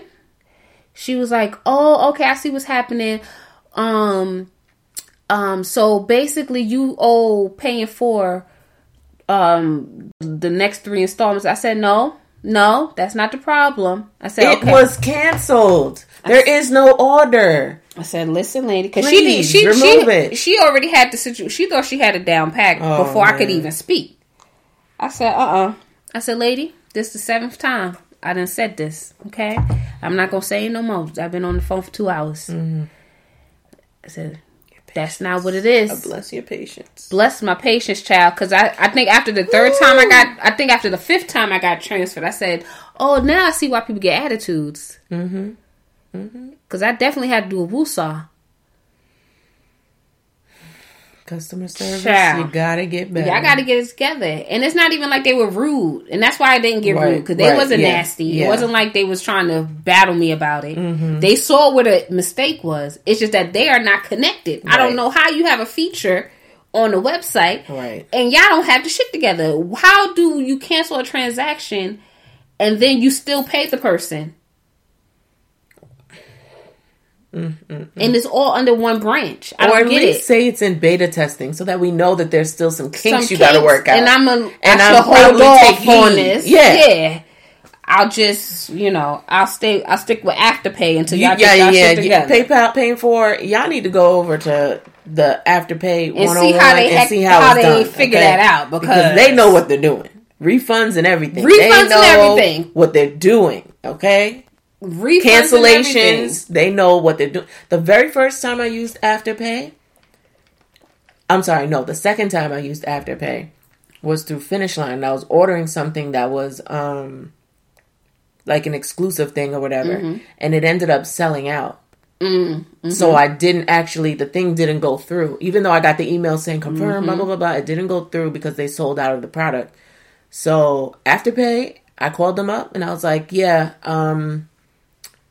she was like, "Oh, okay, I see what's happening. Um, um, so basically, you owe Pay in 4 um the next three installments." I said, "No, no, that's not the problem." I said, It "Okay." was canceled. There is no order. I said, "Listen, lady, because she did, Please, she remove she it. she already had the situation. She thought she had it down packed Oh, before I could even speak." I said, "Uh, uh I said, "Lady, this is the seventh time I done said this. Okay, I'm not gonna say it no more. I've been on the phone for two hours." Mm-hmm. I said, "That's not what it is." Bless your patience. bless my patience, child. Because I, I think after the third time I got, I think after the fifth time I got transferred, I said, "Oh, now I see why people get attitudes." Mm-hmm. Because I definitely had to do a woosah. Customer service. Child. You gotta get better. Yeah, I got to get it together, and it's not even like they were rude, and that's why I didn't get Right, rude because they right, wasn't yeah, nasty. yeah. It wasn't like they was trying to battle me about it. Mm-hmm. They saw what a mistake was. It's just that they are not connected. I don't know how you have a feature on the website, Right. and y'all don't have the shit together. How do you cancel a transaction and then you still pay the person? And it's all under one branch. I or don't get it. say it's in beta testing so that we know that there's still some kinks Some you gotta work out. And I'm a, And I should hold off on this. Yeah. yeah. I'll just, you know, I'll stay. I'll stick with Afterpay until You- y'all yeah, get yeah, yeah. PayPal Pay in 4 y'all need to go over to the Afterpay And one see how oh they and act- see how, how they done. figure okay? that out, because- they know what they're doing. Refunds and everything. Refunds and everything. What they're doing. Okay. Refunds. Cancellations. They know what they're doing. The very first time I used Afterpay. I'm sorry. No, the second time I used Afterpay was through Finish Line. And I was ordering something that was um like an exclusive thing or whatever, Mm-hmm. and it ended up selling out. Mm-hmm. So I didn't actually, the thing didn't go through. Even though I got the email saying confirm, Mm-hmm. blah, blah, blah, blah, it didn't go through because they sold out of the product. So Afterpay, I called them up and I was like, yeah, um,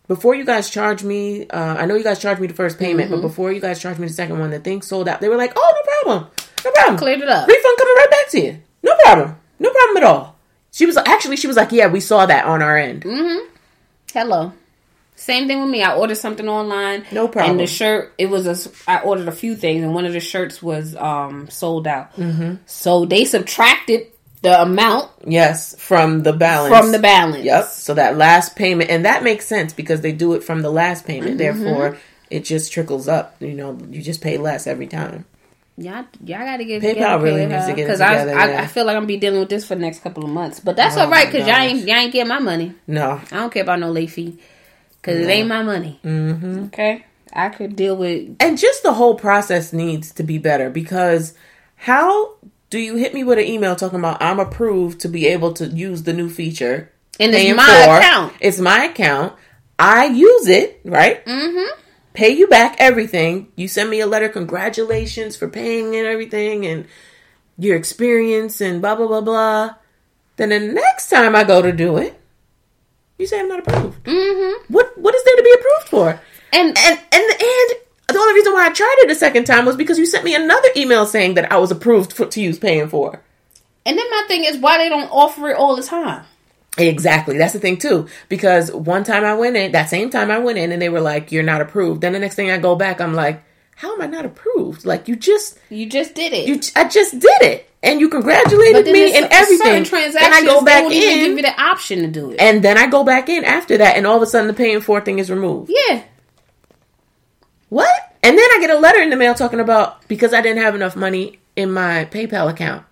before you guys charge me, uh, I know you guys charged me the first payment, Mm-hmm. but before you guys charge me the second one, the thing sold out. They were like, oh, no problem. No problem. Cleared it up. Refund coming right back to you. No problem. No problem at all. She was actually, she was like, yeah, we saw that on our end. Hello. Same thing with me. I ordered something online. No problem. And the shirt, it was a. I ordered a few things, and one of the shirts was um sold out. Mm-hmm. So they subtracted the amount Yes, from the balance. from the balance. Yep. So that last payment, and that makes sense because they do it from the last payment. Mm-hmm. Therefore, it just trickles up. You know, you just pay less every time. Y'all, y'all gotta get PayPal really needs to get it because together, I, I, yeah. I feel like I'm gonna be dealing with this for the next couple of months. But that's Oh all right because y'all ain't y'all ain't getting my money. No. I don't care about no late fee because it ain't my money. Mm-hmm. Okay, I could deal with. And just the whole process needs to be better because how do you hit me with an email talking about I'm approved to be able to use the new feature? And it's my for- account. It's my account. I use it, right? Mm-hmm. Pay you back everything. You send me a letter, congratulations for paying and everything and your experience and blah blah blah blah. Then the next time I go to do it, you say I'm not approved. Mm-hmm. What what is there to be approved for? And And and and the only reason why I tried it a second time was because you sent me another email saying that I was approved for, to use Pay in 4. and then my thing is why they don't offer it all the time. Exactly. That's the thing too. Because one time I went in, that same time I went in and they were like, You're not approved. Then the next thing I go back, I'm like, How am I not approved? Like you just You just did it. you I just did it. And you congratulated me and everything. Certain Then I go back even give you the option to do it. and then I go back in after that and all of a sudden the Pay in 4 thing is removed. yeah. What? And then I get a letter in the mail talking about because I didn't have enough money in my PayPal account.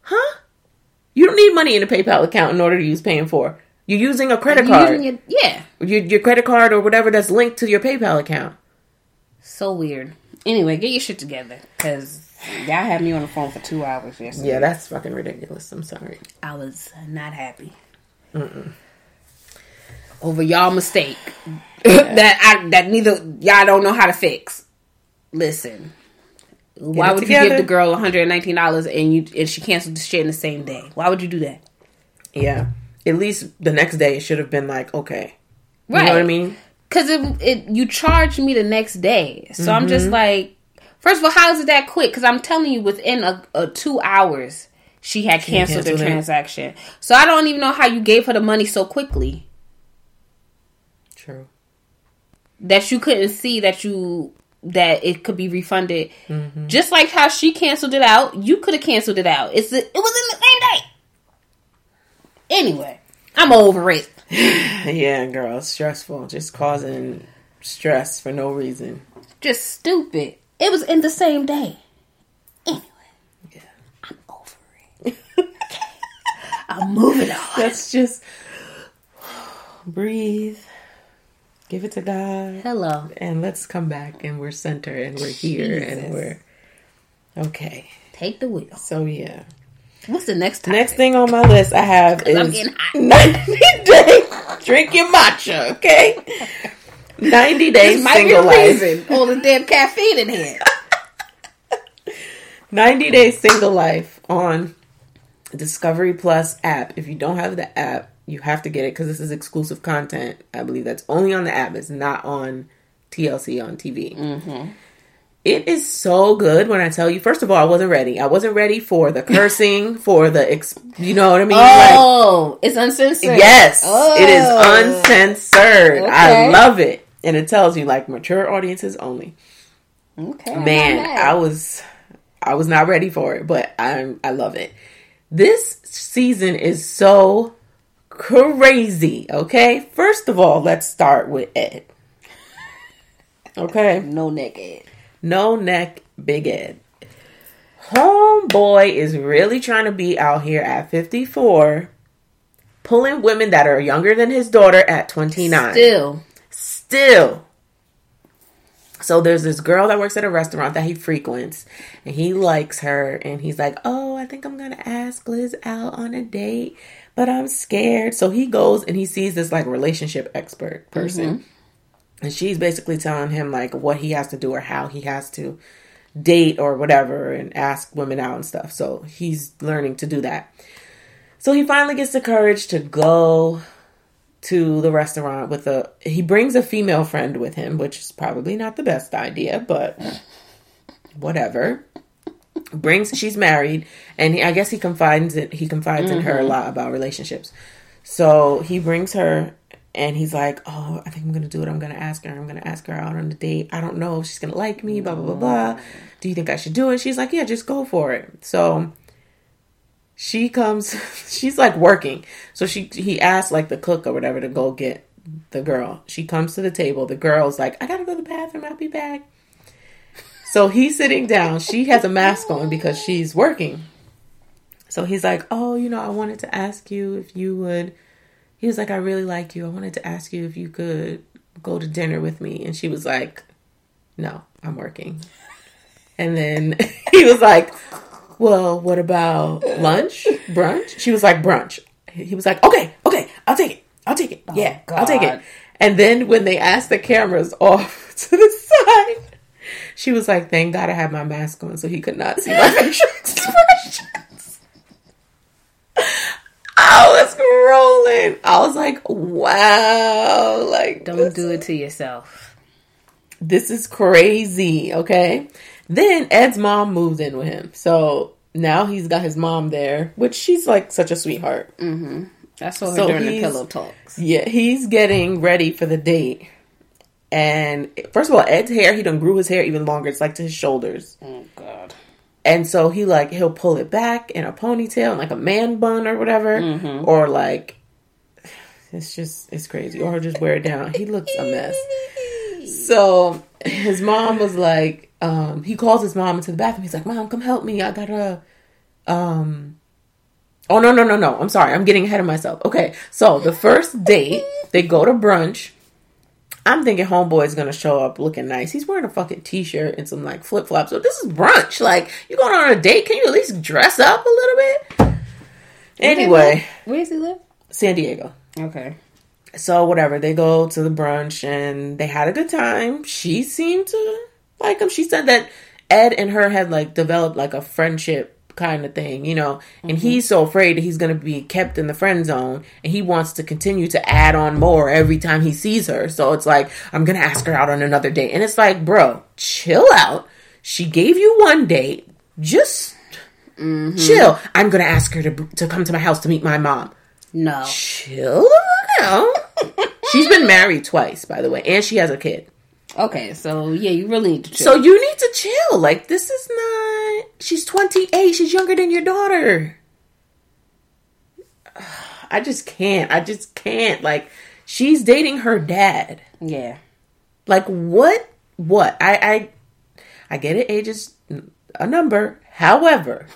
Huh? You don't need money in a PayPal account in order to use Pay in 4. You're using a credit You card. using your- yeah. your, your credit card or whatever that's linked to your PayPal account. So weird. Anyway, get your shit together because y'all had me on the phone for two hours yesterday. Yeah, that's fucking ridiculous. I'm sorry. I was not happy over y'all mistake that I that neither y'all don't know how to fix. Listen, why it would you give the girl one hundred and nineteen dollars and you and she canceled the shit in the same day? Why would you do that? Yeah. At least the next day it should have been like, okay. Right. you know what I mean? Because it, it you charged me the next day, so I'm Mm-hmm. just like, first of all, how is it that quick? Because I'm telling you, within a, a two hours, she had canceled the canceled it. transaction. So I don't even know how you gave her the money so quickly True. That you couldn't see that you that it could be refunded. Mm-hmm. Just like how she canceled it out, you could have canceled it out. It's it was in the same day. Anyway, I'm over it. Yeah, girl, stressful. Just causing stress for no reason. Just stupid. It was in the same day. Anyway, Yeah. I'm over it. I'm moving on. Let's just breathe. Give it to God. Hello. And let's come back and we're center and we're here Jesus. and we're okay. Take the wheel. So yeah. What's the next time? Next thing on my list I have is I'm getting hot. 90 days. Drink your matcha, okay? 90 days single life. All the damn caffeine in here. 90 days single life on Discovery Plus app. If you don't have the app, you have to get it because this is exclusive content. I believe that's only on the app. It's not on TLC on TV. Mm-hmm. It is so good when I tell you. First of all, I wasn't ready. I wasn't ready for the cursing, for the, ex- you know what I mean? Like, Oh, it's uncensored. Yes, Oh. it is uncensored. I love it, and it tells you like mature audiences only. Okay. Man, not. I was, I was not ready for it, but I'm, I love it. This season is so crazy. Okay, first of all, let's start with Ed. Okay, no neck Ed. no neck, big Ed. Homeboy is really trying to be out here at 54, pulling women that are younger than his daughter at 29. Still. Still. So there's this girl that works at a restaurant that he frequents, and he likes her, and he's like, "Oh, I think I'm gonna ask Liz out on a date, but I'm scared." So he goes and he sees this like relationship expert person, mm-hmm. and she's basically telling him like what he has to do or how he has to date or whatever, and ask women out and stuff. So he's learning to do that. So he finally gets the courage to go to the restaurant with a he brings a female friend with him, which is probably not the best idea, but whatever. Brings she's married and he, I guess he confides it he confides in her a mm-hmm. lot about relationships. So he brings her and he's like, "Oh, I think I'm going to do it. I'm going to ask her. I'm going to ask her out on a date. I don't know if she's going to like me, blah blah blah blah. Mm-hmm. Do you think I should do it?" She's like, "Yeah, just go for it." So she comes she's like working so she he asked like the cook or whatever to go get the girl she comes to the table the girl's like i gotta go to the bathroom i'll be back so he's sitting down she has a mask on because she's working so he's like oh you know i wanted to ask you if you would he was like i really like you i wanted to ask you if you could go to dinner with me and she was like no, I'm working. And then he was like, well, what about lunch, brunch? She was like, brunch. He was like, okay, okay, I'll take it. I'll take it. Oh, yeah, I'll take it. And then when they asked the cameras off to the side, she was like, thank God I had my mask on so he could not see my facial expressions. I was rolling. I was like, wow. Like, Don't this do it to yourself. this is crazy, okay? Then Ed's mom moved in with him. So now he's got his mom there, which she's like such a sweetheart. I saw her So during the pillow talks. Yeah, he's getting ready for the date. And first of all, Ed's hair, he done grew his hair even longer. It's like to his shoulders. Oh God. And so he like he'll pull it back in a ponytail, in like a man bun or whatever, or like it's just it's crazy, or just wear it down. He looks a mess. So his mom was like, um, he calls his mom into the bathroom. He's like, "Mom, come help me. I gotta." Um, oh no no no no! I'm sorry. I'm getting ahead of myself. Okay, so the first date, they go to brunch. I'm thinking homeboy is gonna show up looking nice. He's wearing a fucking t-shirt and some like flip flops. So this is brunch. Like you going on a date? Can you at least dress up a little bit? Anyway, Where does he live? San Diego. Okay. So whatever, they go to the brunch and they had a good time. She seemed to like him. She said that Ed and her had like developed like a friendship kind of thing, you know. And mm-hmm. he's so afraid that he's going to be kept in the friend zone and he wants to continue to add on more every time he sees her. So it's like I'm going to ask her out on another date. And it's like, "Bro, chill out. She gave you one date. Just mm-hmm. chill. I'm going to ask her to to come to my house to meet my mom." No. chill out. She's been married twice, by the way, and she has a kid. Okay, so yeah, you really need to chill. So you need to chill. Like this is not. She's twenty eight. She's younger than your daughter. I just can't. I just can't. Like she's dating her dad. yeah. Like what? What? I I I get it. Age is a number. However,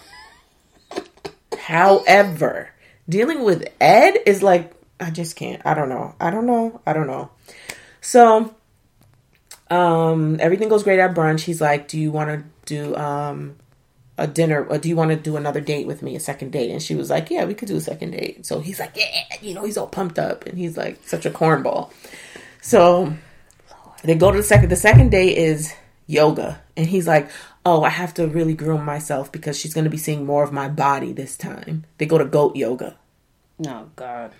however, dealing with Ed is like I just can't. I don't know. I don't know. I don't know. So, um, everything goes great at brunch. He's like, "Do you want to do um a dinner? Or do you want to do another date with me? A second date?" And she was like, "Yeah, we could do a second date." So he's like, "Yeah," you know, he's all pumped up, and he's like such a cornball. So they go to the second. The second day is yoga, and he's like, "Oh, I have to really groom myself because she's going to be seeing more of my body this time." They go to goat yoga Oh God.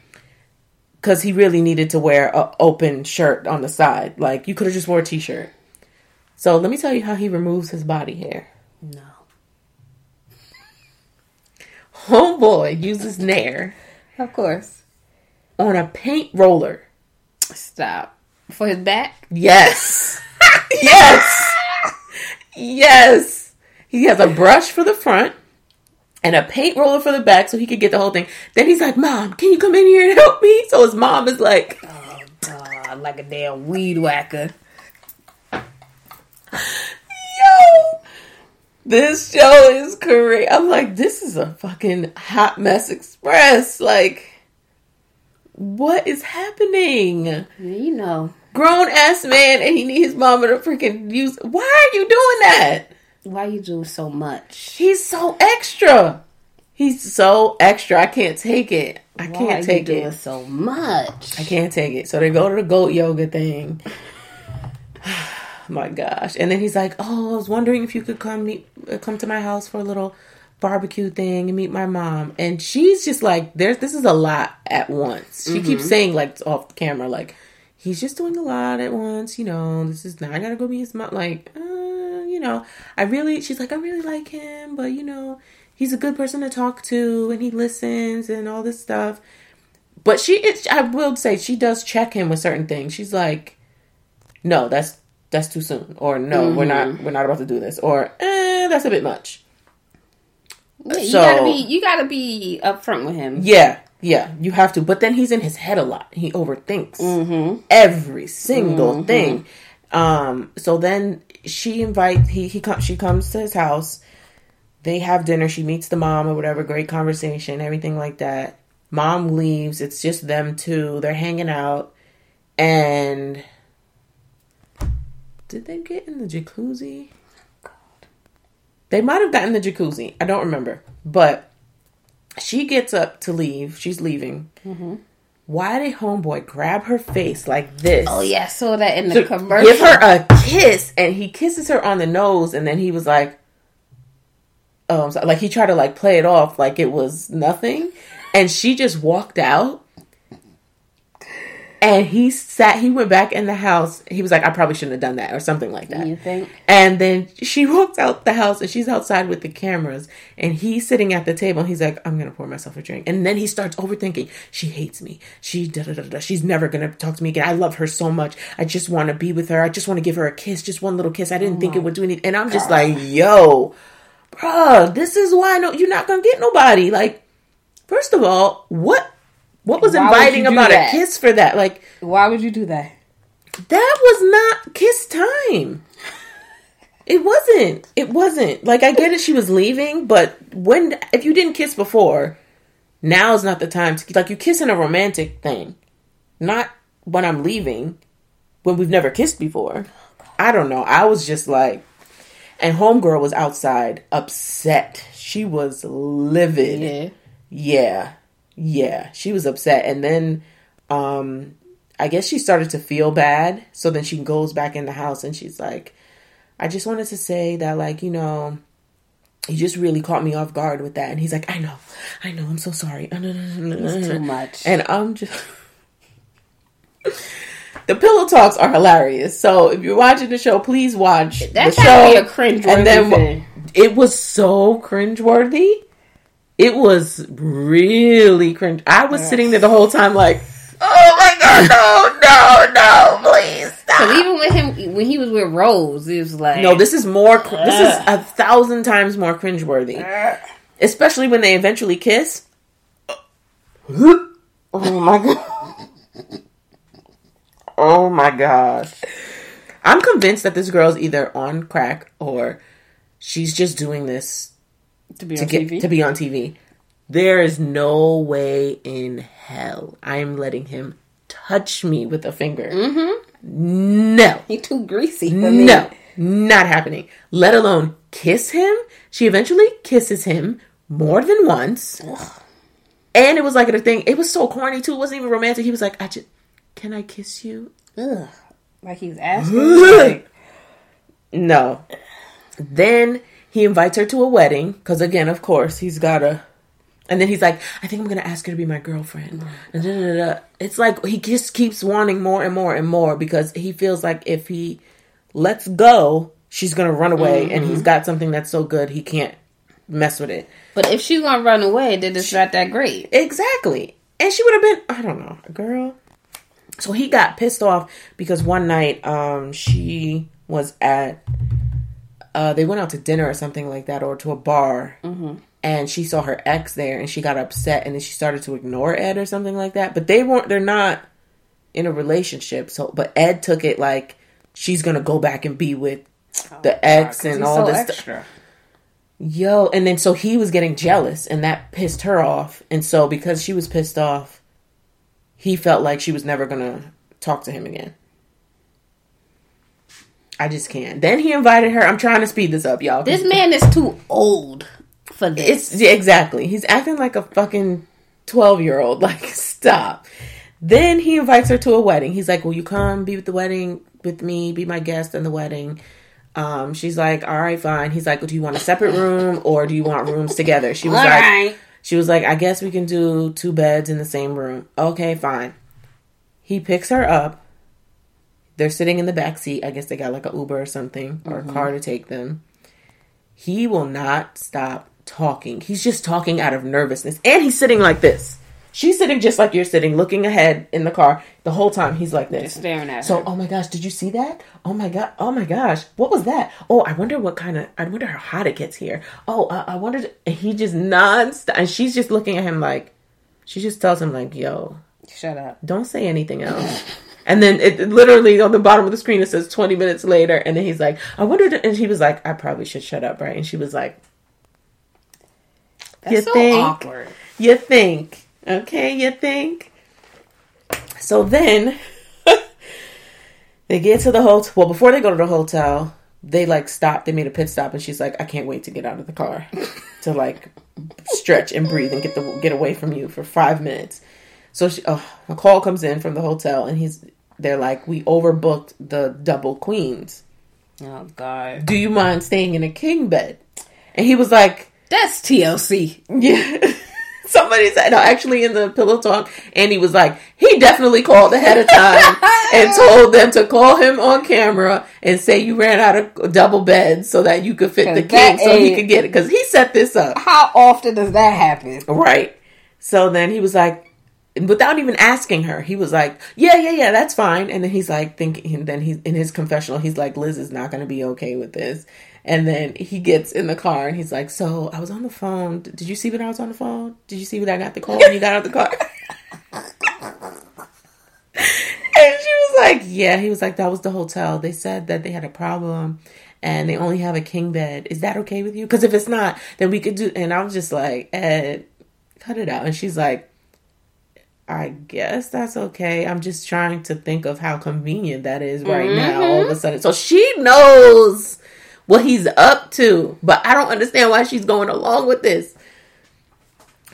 Because he really needed to wear a open shirt on the side. Like you could have just wore a t-shirt. So let me tell you how he removes his body hair. No. Homeboy uses Nair Of course. on a paint roller. Stop. For his back? Yes. yes. Yes. He has a brush for the front and a paint roller for the back so he could get the whole thing. Then he's like, Mom, can you come in here and help me? So his mom is like, Oh God, like a damn weed whacker. Yo, this show is crazy. I'm like, this is a fucking hot mess express. Like, what is happening? You know. Grown ass man, and he need his mama to freaking use. Why are you doing that? Why you doing so much? He's so extra. He's so extra. I can't take it. I Why can't take doing it. so much? I can't take it. So they go to the goat yoga thing. my gosh! And then he's like, "Oh, I was wondering if you could come meet, come to my house for a little barbecue thing and meet my mom." And she's just like, "There's this is a lot at once." She keeps saying like off camera, like, "He's just doing a lot at once." You know, this is now I gotta go meet his mom. Like, uh, you know, I really. She's like, I really like him, but you know, he's a good person to talk to, and he listens and all this stuff. But she, it, I will say, she does check him with certain things. She's like, "No, that's that's too soon," or "No, we're not we're not about to do this," or "Eh, that's a bit much." Yeah, you So- gotta be you gotta be upfront with him. Yeah, yeah, you have to. But then he's in his head a lot. He overthinks every single thing. Um. So then she invites he he comes she comes to his house. They have dinner. She meets the mom or whatever. Great conversation, everything like that. Mom leaves. It's just them two. They're hanging out, and did they get in the jacuzzi? They might have gotten the jacuzzi. I don't remember. But she gets up to leave. She's leaving. Mm-hmm. Why did homeboy grab her face like this? Oh yeah, I saw that in the commercial. give her a kiss, and he kisses her on the nose, and then he was like, "Oh, I'm sorry." like he tried to like play it off like it was nothing, and she just walked out. And he sat. He went back in the house. He was like, "I probably shouldn't have done that," or something like that. You think? And then she walks out the house and she's outside with the cameras and he's sitting at the table and he's like, I'm gonna pour myself a drink. And then he starts overthinking. She hates me. She da da da da. She's never gonna talk to me again. I love her so much. I just wanna be with her. I just wanna give her a kiss, just one little kiss. I didn't oh think it would do anything. And I'm just like, yo, bruh, this is why know you're not gonna get nobody. Like, first of all, what what was Why inviting about that? a kiss for that? Like, Why would you do that? that was not kiss time. It wasn't. It wasn't. Like I get it she was leaving, but when if you didn't kiss before, now is not the time to like you kiss in a romantic thing. Not when I'm leaving when we've never kissed before. I don't know. I was just like and homegirl was outside upset. She was livid. Yeah. Yeah. Yeah. She was upset. And then um I guess she started to feel bad. So then she goes back in the house and she's like, I just wanted to say that like, you know, you just really caught me off guard with that. And he's like, I know. I know. I'm so sorry. It's too much. And I'm just The pillow talks are hilarious. So if you're watching the show, please watch That the show. be a cringe and then thing. it was so cringeworthy. It was really cringe. I was sitting there the whole time like, oh my god, no, no, no, please Cause stop. even with him when he was with Rose, it was like No, this is more. cr- This is a thousand times more cringeworthy, especially when they eventually kiss. Oh my god! Oh my gosh! I'm convinced that this girl's either on crack or she's just doing this to be to on get TV. to be on TV. There is no way in hell I am letting him touch me with a finger. Mm-hmm. No, he too greasy. For me. no, not happening. Let alone kiss him. She eventually kisses him more than once, and it was like a thing. It was so corny too. It wasn't even romantic. He was like, "I just can I kiss you?" Ugh. Like was asking. like, No. Then he invites her to a wedding because, again, of course, he's got to. And then he's like, I think I'm going to ask her to be my girlfriend. And da, da, da. It's like he just keeps wanting more and more and more because he feels like if he lets go, she's going to run away. And he's got something that's so good, he can't mess with it. but if she's gonna run away, then it's not that great. Exactly. And she would have been, I don't know, a girl. So he got pissed off because one night um she was at uh they went out to dinner or something like that or to a bar and she saw her ex there and she got upset and then she started to ignore Ed or something like that. But they weren't they're not in a relationship. So but Ed took it like she's gonna go back and be with the ex and all this stuff. Yo, and then so he was getting jealous and that pissed her off. And so because she was pissed off, he felt like she was never to talk to him again. I just can't. Then he invited her. I'm trying to speed this up, y'all. This man is too old for this. It's yeah, exactly. He's acting like a fucking 12 year old. Like, stop. Then he invites her to a wedding. He's like, Will you come be with the wedding with me? Be my guest in the wedding. Um, she's like, All right, fine. He's like, Do you want a separate room or do you want rooms together? She was All like, right. She was like, I guess we can do two beds in the same room. Okay, fine. He picks her up. They're sitting in the back seat. I guess they got like a Uber or something or a car to take them. He will not stop talking. He's just talking out of nervousness. And he's sitting like this. She's sitting just like you're sitting, looking ahead in the car. The whole time he's like this. Just staring at So, her. oh my gosh, did you see that? Oh my god, oh my gosh, what was that? Oh, I wonder what kind of, I wonder how hot it gets here. Oh, uh, I wondered, and he just nonstop, and she's just looking at him like, she just tells him like, yo, Shut up. don't say anything else. And then it it literally on the bottom of the screen it says 20 minutes later, and then he's like, I wondered, and she was like, I probably should shut up, right? And she was like, That's You so think? awkward. You think. Okay, you think. So then They get to the hotel. Well, before they go to the hotel, they like stop. They made a pit stop, and she's like, "I can't wait to get out of the car to like stretch and breathe and get the get away from you for five minutes." So she, oh, a call comes in from the hotel, and he's they're like, "We overbooked the double queens. Oh God, Do you mind staying in a king bed?" And he was like, that's TLC. "Yeah." Somebody said, no, actually in the pillow talk, Andy was like, he definitely called ahead of time and told them to call him on camera and say you ran out of double beds so that you could fit the king so he could get it. Because he set this up. How often does that happen? Right. So then he was like, without even asking her, he was like, "Yeah, yeah, yeah, that's fine." And then he's like, thinking, and then he's in his confessional, he's like, "Liz is not going to be okay with this." And then he gets in the car and he's like, "So I was on the phone. Did you see when I was on the phone? Did you see when I got the call when you got out of the car?" And she was like, "Yeah." He was like, "That was the hotel. They said that they had a problem." And they only have a king bed. Is that okay with you? Because if it's not, then we could do. And I was just like, Ed, cut it out. And she's like, I guess that's okay. I'm just trying to think of how convenient that is right now, all of a sudden. So she knows what he's up to, but I don't understand why she's going along with this.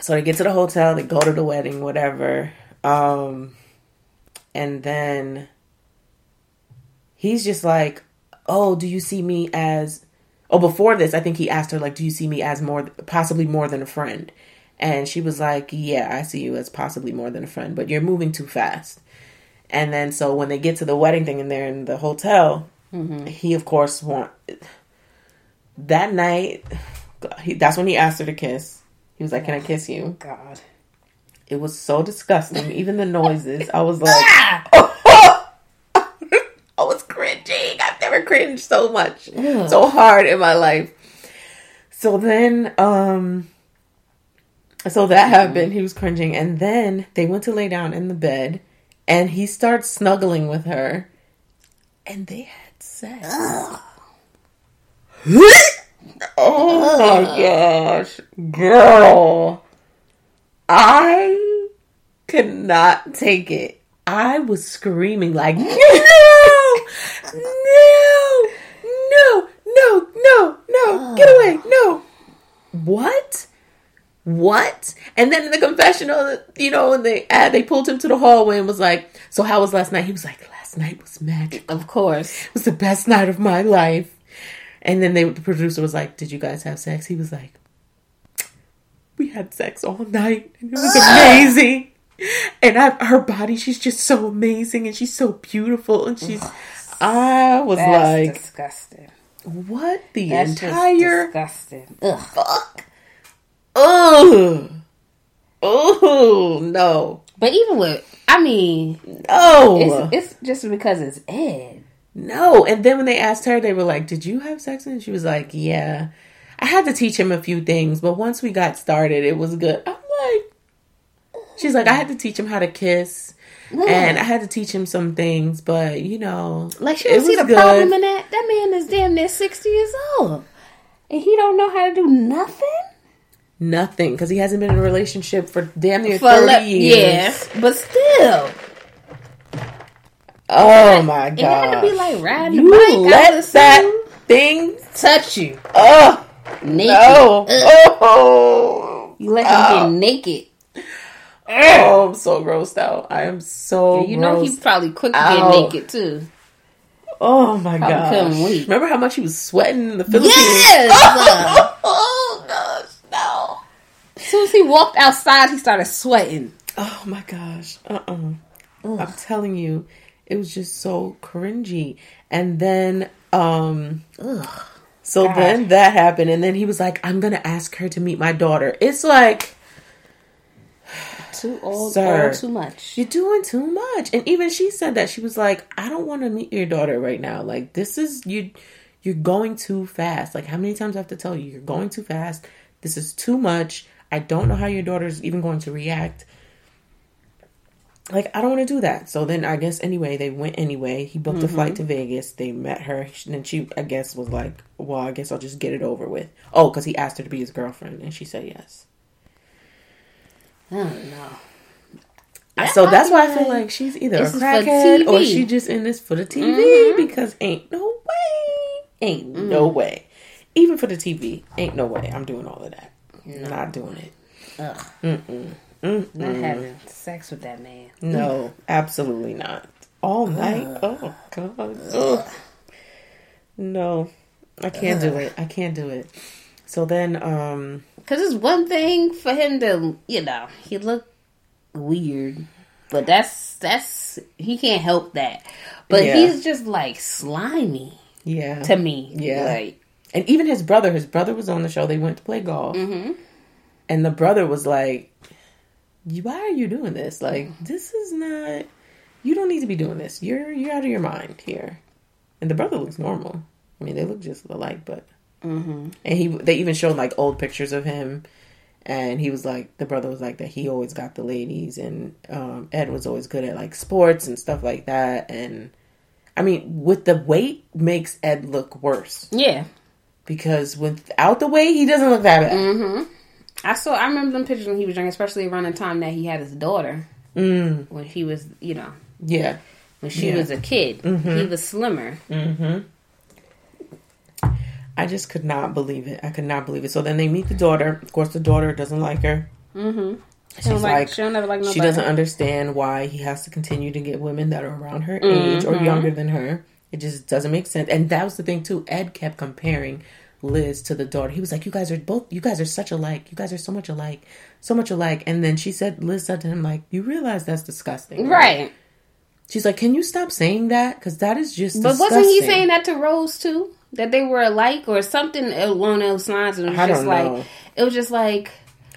So they get to the hotel, they go to the wedding, whatever. Um, and then he's just like, Oh, do you see me as. Oh, before this, I think he asked her, like, do you see me as more, possibly more than a friend? And she was like, Yeah, I see you as possibly more than a friend, but you're moving too fast. And then, so when they get to the wedding thing and they're in the hotel, he, of course, want that night. He, that's when he asked her to kiss. He was like, Can I kiss you? God. It was so disgusting. Even the noises, I was like, I was cringing. I've never cringed so much, Ugh. so hard in my life. So then, um, so that mm-hmm. happened. He was cringing, and then they went to lay down in the bed, and he starts snuggling with her, and they had sex. oh my uh. gosh, girl! I could not take it. I was screaming like, no, no, no, no, no, no, get away, no. What? What? And then in the confessional, you know, and they uh, they pulled him to the hallway and was like, "So how was last night?" He was like, "Last night was magic. Of course. It was the best night of my life." And then they, the producer was like, "Did you guys have sex?" He was like, "We had sex all night, and it was amazing." And I, her body, she's just so amazing, and she's so beautiful, and she's. I was That's like, disgusting. "What the That's entire disgusting. Ugh. fuck?" Ugh. Oh no, But even with, I mean, no, it's, it's just because it's Ed. no. And then when they asked her, they were like, "Did you have sex?" And she was like, "Yeah." I had to teach him a few things, but once we got started, it was good. I'm like, she's like, I had to teach him how to kiss, and I had to teach him some things, but you know, Like, it don't see the was good. problem in that? That man is damn near 60 years old. And he don't know how to do nothing? Nothing, because he hasn't been in a relationship for damn near For thirty le- years. Yes, but still. Oh my And had to be like riding you the bike. Let that thing. touch you. Oh Naked. no! Ugh. Oh. You let him Oh. get ah. naked. Oh, I'm so grossed out. I am so you know he's probably quick to out. get naked too. Oh my god! Remember how much he was sweating in the Philippines? Yes! Uh, no! As soon as he walked outside, he started sweating. Oh my gosh! Uh uh-uh. I'm telling you, it was just so cringy. And then, um, Ugh. so God. then that happened, and then he was like, "I'm gonna ask her to meet my daughter." It's like. Too old, Sir. old too much. You're doing too much. And even she said that. She was like, I don't want to meet your daughter right now. Like this is you you're going too fast. Like how many times I have to tell you you're going too fast? This is too much. I don't know how your daughter's even going to react. Like I don't want to do that. So then I guess anyway, they went anyway. He booked a flight to Vegas. They met her. And then she I guess was like, "Well, I guess I'll just get it over with." Oh, cuz he asked her to be his girlfriend and she said yes. I don't know. so that's why I feel like- she's either a This is for crackhead or she just in this for the TV Mhm. because ain't no way, ain't no way, even for the TV, ain't no way I'm doing all of that. Not doing it. Ugh. Mm-mm. Mm-mm. Not having sex with that man. No, absolutely not. All night. Oh God. Ugh. No, I can't do it. I can't do it. So then, um, Because it's one thing for him to, you know, he look weird, but that's that's he can't help that. But Yeah. he's just like slimy yeah, to me. Yeah. like and even his brother. His brother was on the show. They went to play golf, hmm and the brother was like, "Why are you doing this? Like, this is not. You don't need to be doing this. You're you're out of your mind here." And the brother looks normal. I mean, they look just alike, but hmm And he they even showed like old pictures of him and he was like the brother was like that he always got the ladies and um Ed was always good at like sports and stuff like that and I mean with the weight makes Ed look worse yeah. Because without the weight he doesn't look that bad. hmm I saw. I remember them pictures when he was young, especially around the time that he had his daughter. Mm, When he was, you know, yeah. when she Yeah. was a kid, Mhm. he was slimmer. Mm-hmm. I just could not believe it. I could not believe it. So then they meet the daughter. Of course the daughter doesn't like her. Mm-hmm. She She's like, like she don't ever like nobody. She doesn't understand why he has to continue to get women that are around her age or younger than her. It just doesn't make sense. And that was the thing too. Ed kept comparing Liz to the daughter. He was like, "You guys are both. You guys are such alike. You guys are so much alike, so much alike." And then she said, Liz said to him, "Like, you realize that's disgusting, Right. She's like, "Can you stop saying that? Because that is just." But disgusting. wasn't he saying that to Rose too? That they were alike or something along those lines? And it was I just don't like know. it was just like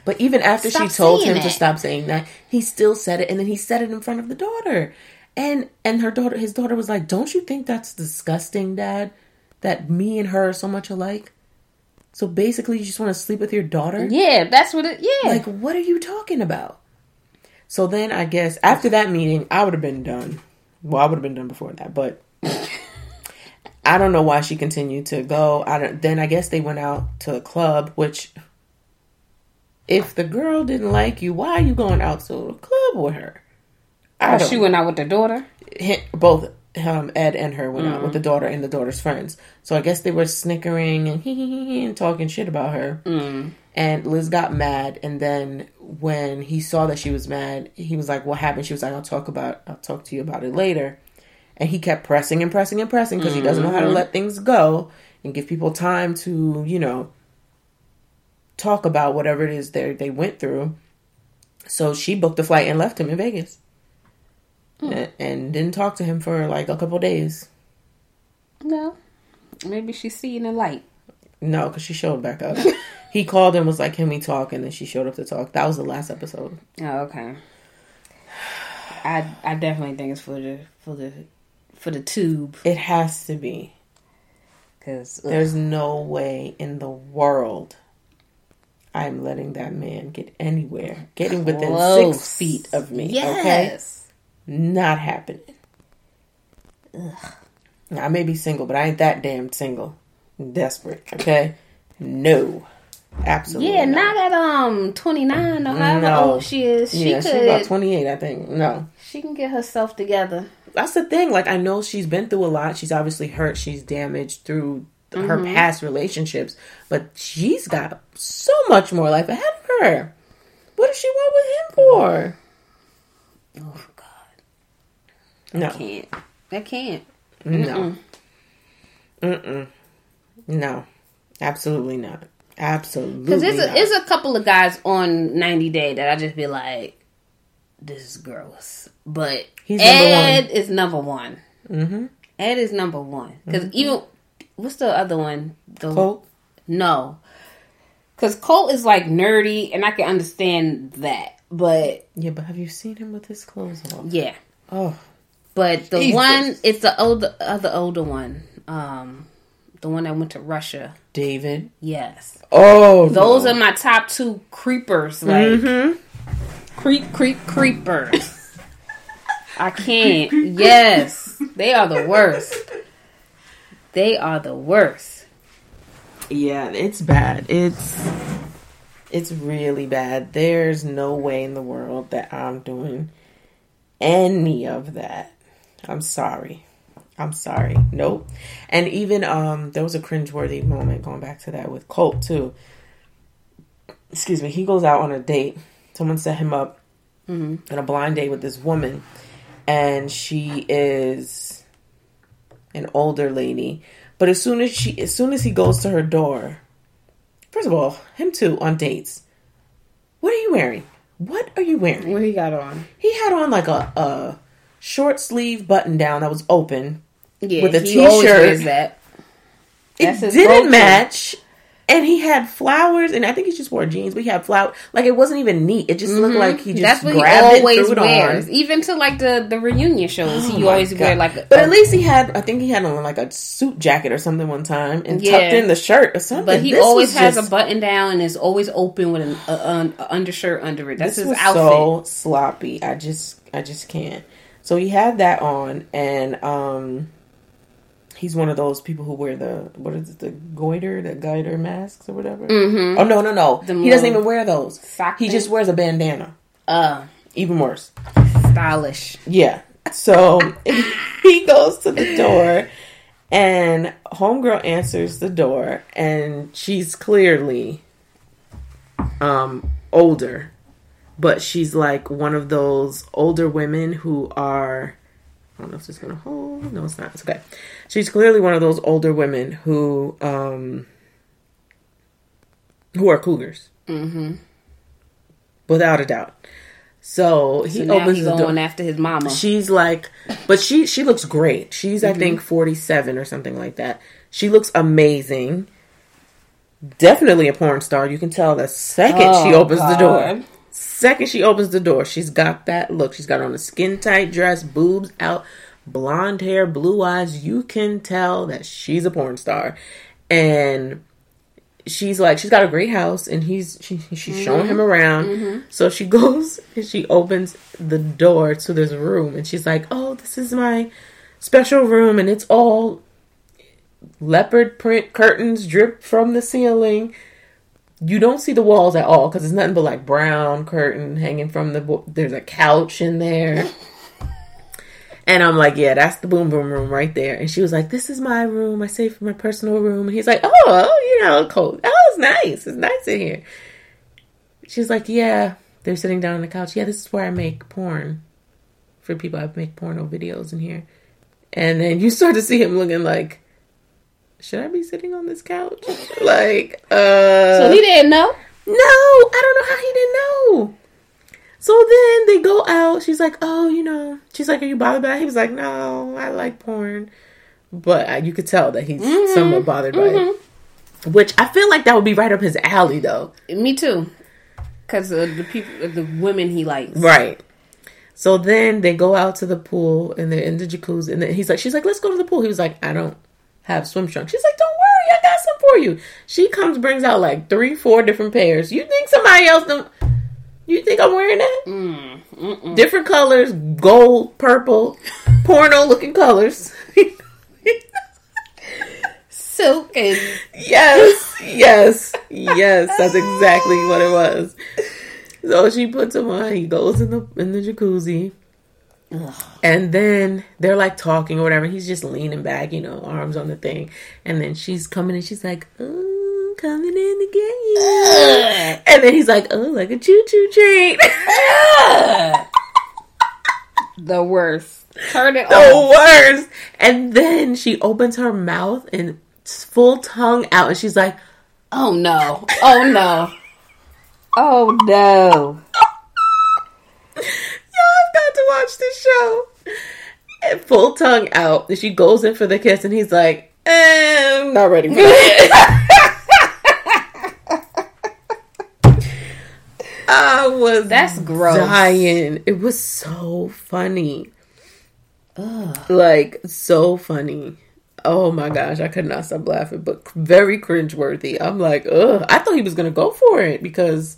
But even after she told saying him to stop saying that, he still said it, and then he said it in front of the daughter, and and her daughter, his daughter was like, "Don't you think that's disgusting, Dad? That me and her are so much alike." So basically, you just want to sleep with your daughter? yeah, that's what it. Yeah, Like, what are you talking about? So then, I guess after that meeting, I would have been done. Well, I would have been done before that, but I don't know why she continued to go. I don't. Then I guess they went out to a club, which. If the girl didn't like you, why are you going out to a club with her? I she went out with the daughter. both um, Ed and her went out with Mm. the daughter and the daughter's friends. So I guess they were snickering and hee hee hee hee and talking shit about her. Mm. And Liz got mad, and then when he saw that she was mad, he was like, "What happened?" She was like, "I'll talk about, I'll talk to you about it later." And he kept pressing and pressing and pressing because he doesn't know how to Mhm. let things go and give people time to, you know, talk about whatever it is they they went through. So she booked a flight and left him in Vegas, Hmm. and, and didn't talk to him for like a couple days. No, maybe she's seeing the light. No, because she showed back up. he called and was like, "Can we talk?" And then she showed up to talk. That was the last episode. Oh, okay. I I definitely think it's for the for the for the tube It has to be. because There's no way in the world I'm letting that man get anywhere, getting within six feet of me. Okay, Yes. Not happening. Now, I may be single, but I ain't that damn single. Desperate. Okay, no, absolutely. Yeah, not. not at um twenty nine or however No. old she is. She yeah, could she's about 28, I think. No. she can get herself together. that's the thing. Like, I know she's been through a lot. She's obviously hurt. She's damaged through her Mhm. past relationships, but she's got so much more life ahead of her. What does she want with him for? Oh No, can't. I can't. no, mm-mm, no, absolutely not. Absolutely, Because there's not. a, there's a couple of guys on 90 Day that I just be like, this is gross. But He's number Ed is number one. mm-hmm. Ed is number one. Because even, what's the other one? The, Colt. No. Because Colt is like nerdy, and I can understand that. But Yeah, but have you seen him with his clothes on? yeah. Oh, But the Jesus. one, it's the older, other older one. Um, the one that went to Russia. David. Yes. Oh, Those no. are my top two creepers. Like, Mhm. creep, creep, creepers. I can't. Yes, they are the worst. They are the worst. Yeah, it's bad. It's it's really bad. There's no way in the world that I'm doing any of that. I'm sorry. I'm sorry. Nope. And even um there was a cringeworthy moment going back to that with Colt too. Excuse me, he goes out on a date. Someone set him up in a blind date with this woman, and she is an older lady. But as soon as she as soon as he goes to her door, first of all, him too on dates. What are you wearing? What are you wearing? What he got on? He had on like a, a short sleeve button down that was open. Yeah, With a always t-shirt. that. It didn't match. And he had flowers, and I think he just wore jeans, but he had flower. Like it wasn't even neat. It just looked like he just Mm-hmm. That's what he grabbed it, always threw it wears. on. Even to like the the reunion shows, Oh he always God. wear like. A, But at least he had. I think he had on like a suit jacket or something one time, and Yeah. tucked in the shirt or something. But he This always has just- a button down and is always open with an a, a, undershirt under it. That's this his was outfit. so sloppy. I just, I just can't. So he had that on, and um, he's one of those people who wear the what is it, the gaiter, the gaiter masks or whatever. Mm-hmm. Oh no, no, no. The he doesn't even wear those. sock He thing? just wears a bandana. uh Even worse. stylish. Yeah. So he goes to the door, and homegirl answers the door, and she's clearly um older, but she's like one of those older women who are. I don't know if this is gonna hold. No, it's not. It's okay. She's clearly one of those older women who um who are cougars, mm-hmm. without a doubt. So he So opens he's the door after his mama. she's like but she she looks great she's i think 47 or something like that she looks amazing definitely a porn star you can tell the second she Oh, opens the door God. Second she opens the door. She's got that look. She's got on a skin tight dress boobs out blonde hair blue eyes. You can tell that she's a porn star. And she's like she's got a great house and he's she, she's mm-hmm. showing him around. Mm-hmm. So she goes and she opens the door to this room and she's like oh this is my special room and it's all leopard print curtains drip from the ceiling you don't see the walls at all because it's nothing but like brown curtain hanging from the bo- there's a couch in there and I'm like, yeah, that's the boom boom room right there. And she was like, this is my room. I say for my personal room. And he's like, oh, you know, cold. Oh, it's nice. It's nice in here. She's like, yeah. They're sitting down on the couch. Yeah, this is where I make porn for people. I make porno videos in here. And then you start to see him looking like, should I be sitting on this couch? like, uh. so he didn't know. No, I don't know how he didn't know. So then they go out. She's like, "Oh, you know." She's like, "Are you bothered by?" it?" He was like, "No, I like porn," but uh, you could tell that he's somewhat bothered by it. Which I feel like that would be right up his alley, though. Me too. Because of the people, of the women he likes. Right. So then they go out to the pool and they're in the jacuzzi, and then he's like, "She's like, let's go to the pool." He was like, "I don't have swim trunks." She's like, "Don't worry, I got some for you." She comes, brings out like three, four different pairs. You think somebody else? Don't, you think I'm wearing that? Mm, different colors, gold, purple, porno looking colors. Silk and yes, yes, yes. That's exactly what it was. So she puts him on. He goes in the in the jacuzzi, and then they're like talking or whatever. He's just leaning back, you know, arms on the thing. And then she's coming and she's like, "Oh, coming in to get you." And then he's like, "Oh, like a choo choo train." the worst. Turn it the off. worst. And then she opens her mouth and full tongue out, and she's like, Oh no. Oh no. Oh no. Y'all got to watch this show. And full tongue out. And she goes in for the kiss, and he's like, eh, I'm not ready for that. I was That's gross. dying. It was so funny. Like, so funny. Oh my gosh, I could not stop laughing, but very cringeworthy. I'm like, ugh. I thought he was gonna go for it because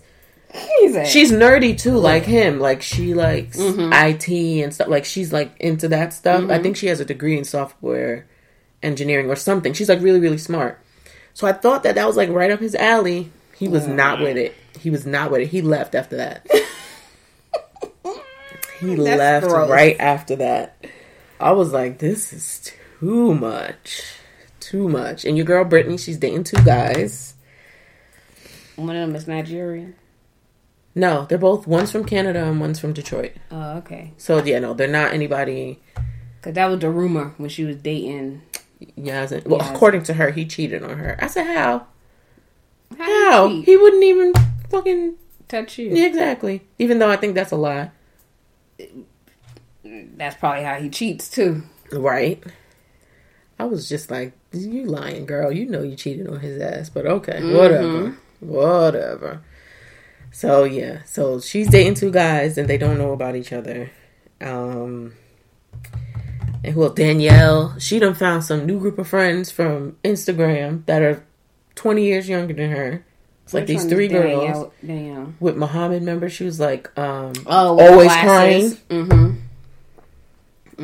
Jesus. she's nerdy too, like him. Like she likes mm-hmm. IT and stuff. Like she's like into that stuff. I mm-hmm. think she has a degree in software engineering or something. She's like really, really smart. So I thought that that was like right up his alley. He was not with it. He was not with it. He left after that. He That's left gross. right after that. I was like, this is too much. Too much. And your girl Brittany, she's dating two guys. One of them is Nigerian. No, they're both one's from Canada and one's from Detroit. Oh, okay. So yeah, no, they're not anybody. Cause that was the rumor when she was dating. Yazan. Well, according to her, he cheated on her. I said, how? How? How? did He wouldn't even fucking. touch you? Yeah, exactly. Even though I think that's a lie. That's probably how he cheats too. Right. I was just like, you lying, girl. You know you cheated on his ass, but okay, mm-hmm. whatever. Whatever. So yeah, so she's dating two guys and they don't know about each other. Um and well. Danielle, she done found some new group of friends from Instagram that are 20 years younger than her. It's like these three girls Danielle? Danielle. with Mohamed. Remember, she was like, um, Oh, always crying. Mm-hmm.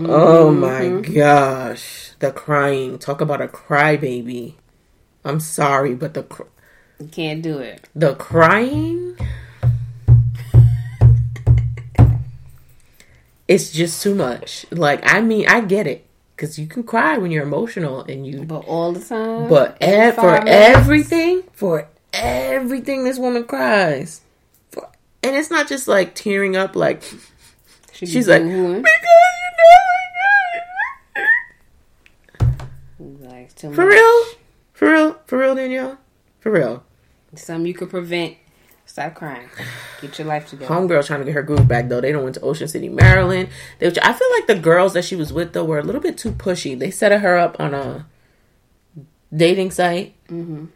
Oh my gosh, the crying! Talk about a crybaby. I'm sorry, but the cr- can't do it. the crying, it's just too much. Like I mean, I get it because you can cry when you're emotional and you, But all the time. but Every e- for minutes? everything, for everything, this woman cries. For and it's not just like tearing up, like She she's like because you know. I Like, For much. real? For real? For real, Danielle? For real. Something you could prevent. Stop crying. Get your life together. Homegirl trying to get her groove back though. They don't went to Ocean City, Maryland. They, I feel like the girls that she was with though were a little bit too pushy. They set her up on a dating site mm-hmm.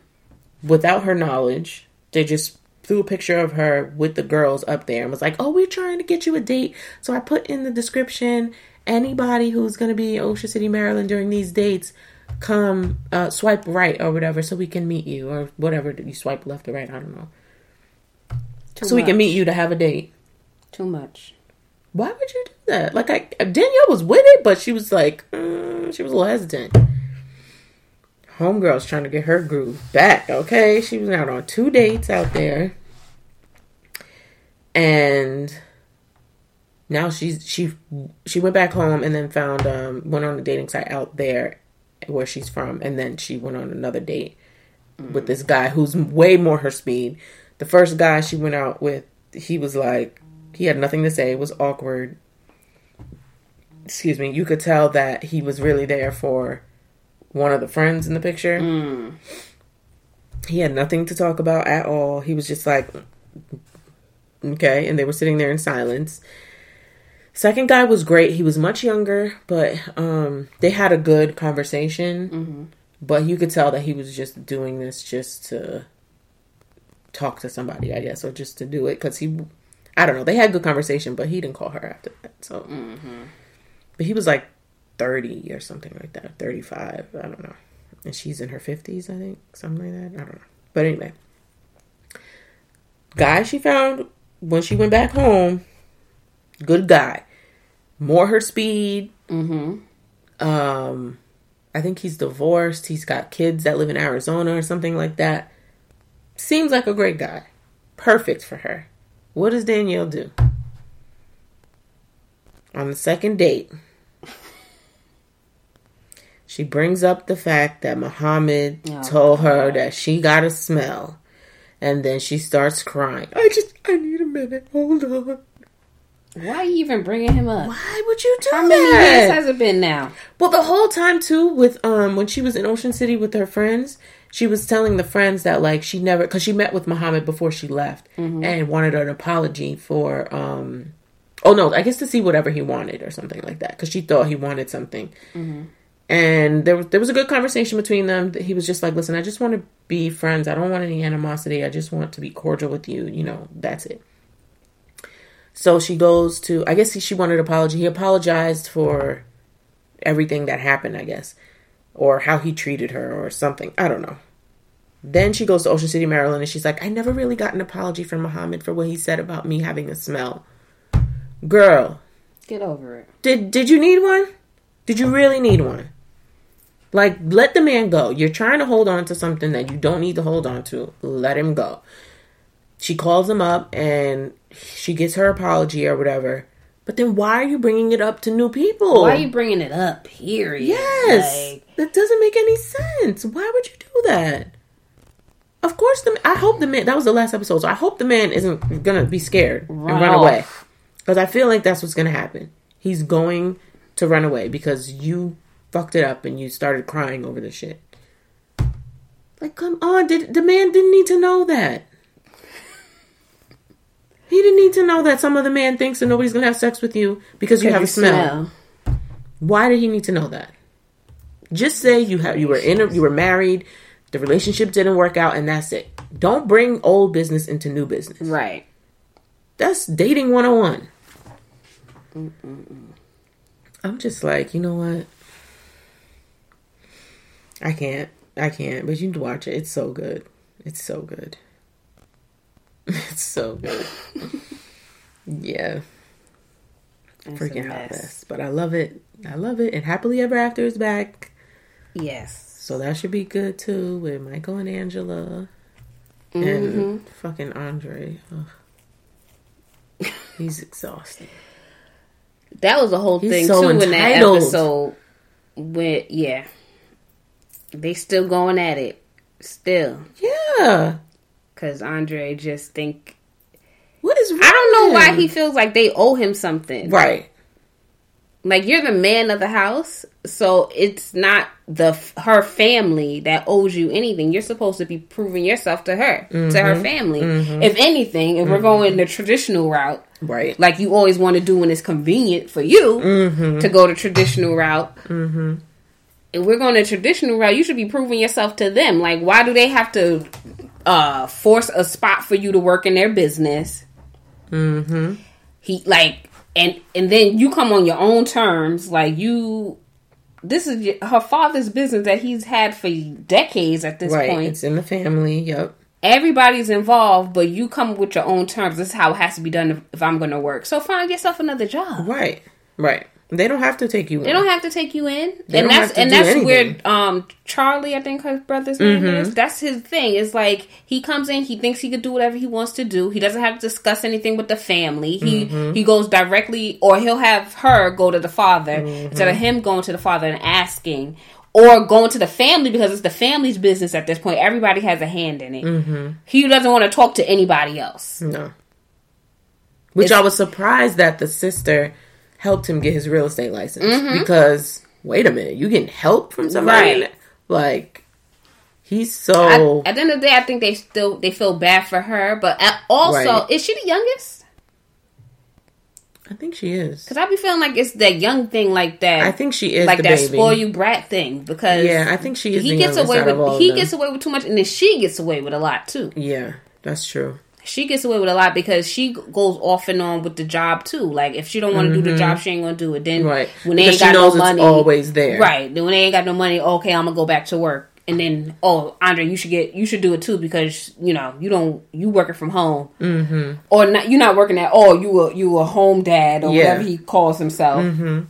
without her knowledge. They just threw a picture of her with the girls up there and was like, "Oh, we're trying to get you a date." So I put in the description anybody who's going to be in Ocean City, Maryland during these dates, come uh, swipe right or whatever, so we can meet you or whatever you swipe left or right. I don't know. Too so we can meet you to have a date. Too much. Why would you do that? Like, I Danielle was with it, but she was like, mm, she was a little hesitant. Homegirl's trying to get her groove back. Okay, she was out on two dates out there, and now she's she she went back home and then found um went on a dating site out there where she's from, and then she went on another date with this guy who's way more her speed. The first guy she went out with, he was like, he had nothing to say. It was awkward. Excuse me. You could tell that he was really there for one of the friends in the picture. Mm. He had nothing to talk about at all. He was just like, okay. And they were sitting there in silence. Second guy was great. He was much younger, but um, they had a good conversation. But you could tell that he was just doing this just to talk to somebody, I guess, or just to do it because he, I don't know. They had good conversation, but he didn't call her after that. So, but he was like thirty or something like that, thirty-five. I don't know, and she's in her fifties, I think, something like that. I don't know. But anyway, guy she found when she went back home, good guy, more her speed. Mm-hmm. Um, I think he's divorced. He's got kids that live in Arizona or something like that. Seems like a great guy. Perfect for her. What does Danielle do? On the second date, she brings up the fact that Mohamed Oh, told her that she got a smell. And then she starts crying. I just, I need a minute. Hold on. Why are you even bringing him up? Why would you do How many that? years has it been now? Well, the whole time too, with um, when she was in Ocean City with her friends, she was telling the friends that like she never, because she met with Mohamed before she left, and wanted an apology for um, oh no, I guess to see whatever he wanted or something like that, because she thought he wanted something. And there there was a good conversation between them. He was just like, "Listen, I just want to be friends. I don't want any animosity. I just want to be cordial with you. You know, that's it." So she goes to. I guess he, she wanted an apology. He apologized for everything that happened, I guess, or how he treated her or something. I don't know. Then she goes to Ocean City, Maryland, and she's like, I never really got an apology from Mohamed for what he said about me having a smell. Girl, Get over it. did did you need one? Did you really need one? Like, let the man go. You're trying to hold on to something that you don't need to hold on to. Let him go. She calls him up and she gets her apology or whatever. But then why are you bringing it up to new people? Why are you bringing it up? Period. Yes, Like, that doesn't make any sense. Why would you do that? Of course, the I hope the man. That was the last episode, so I hope the man isn't gonna be scared Run and run away. Because I feel like that's what's gonna happen. He's going to run away because you fucked it up and you started crying over the shit. Like, come on, did the man didn't need to know that? He didn't need to know that some other man thinks that nobody's gonna have sex with you because you have a smell. Why did he need to know that? Just say you have you were in a, you were married, the relationship didn't work out, and that's it. Don't bring old business into new business. Right. That's dating 101. I'm just like, you know what? I can't. I can't. But you need to watch it. It's so good. It's so good. It's so good. yeah. A Freaking hot mess. But I love it. I love it. And Happily Ever After is back. Yes. So that should be good too with Michael and Angela Mm-hmm. and fucking Andre. Ugh. He's exhausted. That was a whole He's thing so too in that episode. With yeah, they still going at it, still, Yeah. Because Andre just think What is wrong I don't know why he feels like they owe him something. Right. Like you're the man of the house, so it's not the her family that owes you anything. You're supposed to be proving yourself to her, to Mm-hmm. her family. If anything, if we're going the traditional route, Right. like you always want to do when it's convenient for you Mm-hmm. to go the traditional route. If we're going the traditional route, you should be proving yourself to them. Like, why do they have to uh, force a spot for you to work in their business? Mm-hmm. He like, and and then you come on your own terms. Like you, this is her father's business that he's had for decades at this Right. point It's in the family. Yep. everybody's involved, but you come with your own terms. This is how it has to be done if, if I'm going to work. So find yourself another job. Right. Right. They don't have to take you. In. They don't have to take you in, They and that's and that's anything. where um Charlie, I think her brother's name Mm-hmm. is. That's his thing. It's like he comes in, he thinks he could do whatever he wants to do. He doesn't have to discuss anything with the family. He Mm-hmm. he goes directly, or he'll have her go to the father Mm-hmm. instead of him going to the father and asking. Or going to the family because it's the family's business at this point. Everybody has a hand in it. Mm-hmm. He doesn't want to talk to anybody else. No. Which It's- I was surprised that the sister helped him get his real estate license Mm-hmm. because wait a minute, you getting help from somebody? Right. Like he's I- so at the end of the day, I think they still they feel bad for her, but also, Right. is she the youngest? I think she is. Because I be feeling like it's that young thing, like that. I think she is like that baby. spoil you brat thing. Because Yeah, I think she is he the gets away with he gets away with too much, and then she gets away with a lot too. Yeah, that's true. She gets away with a lot because she goes off and on with the job too. Like if she don't want to do the job, she ain't gonna do it. Then Mm-hmm. Right. when they Because ain't got no it's money, always there. Right. Then when they ain't got no money, okay, I'm gonna go back to work. And then, oh, Andre, you should get, you should do it too because you know you don't, you working from home, mm-hmm. or not, you're not working at all. You a you a home dad or Yeah. whatever he calls himself. Mm-hmm.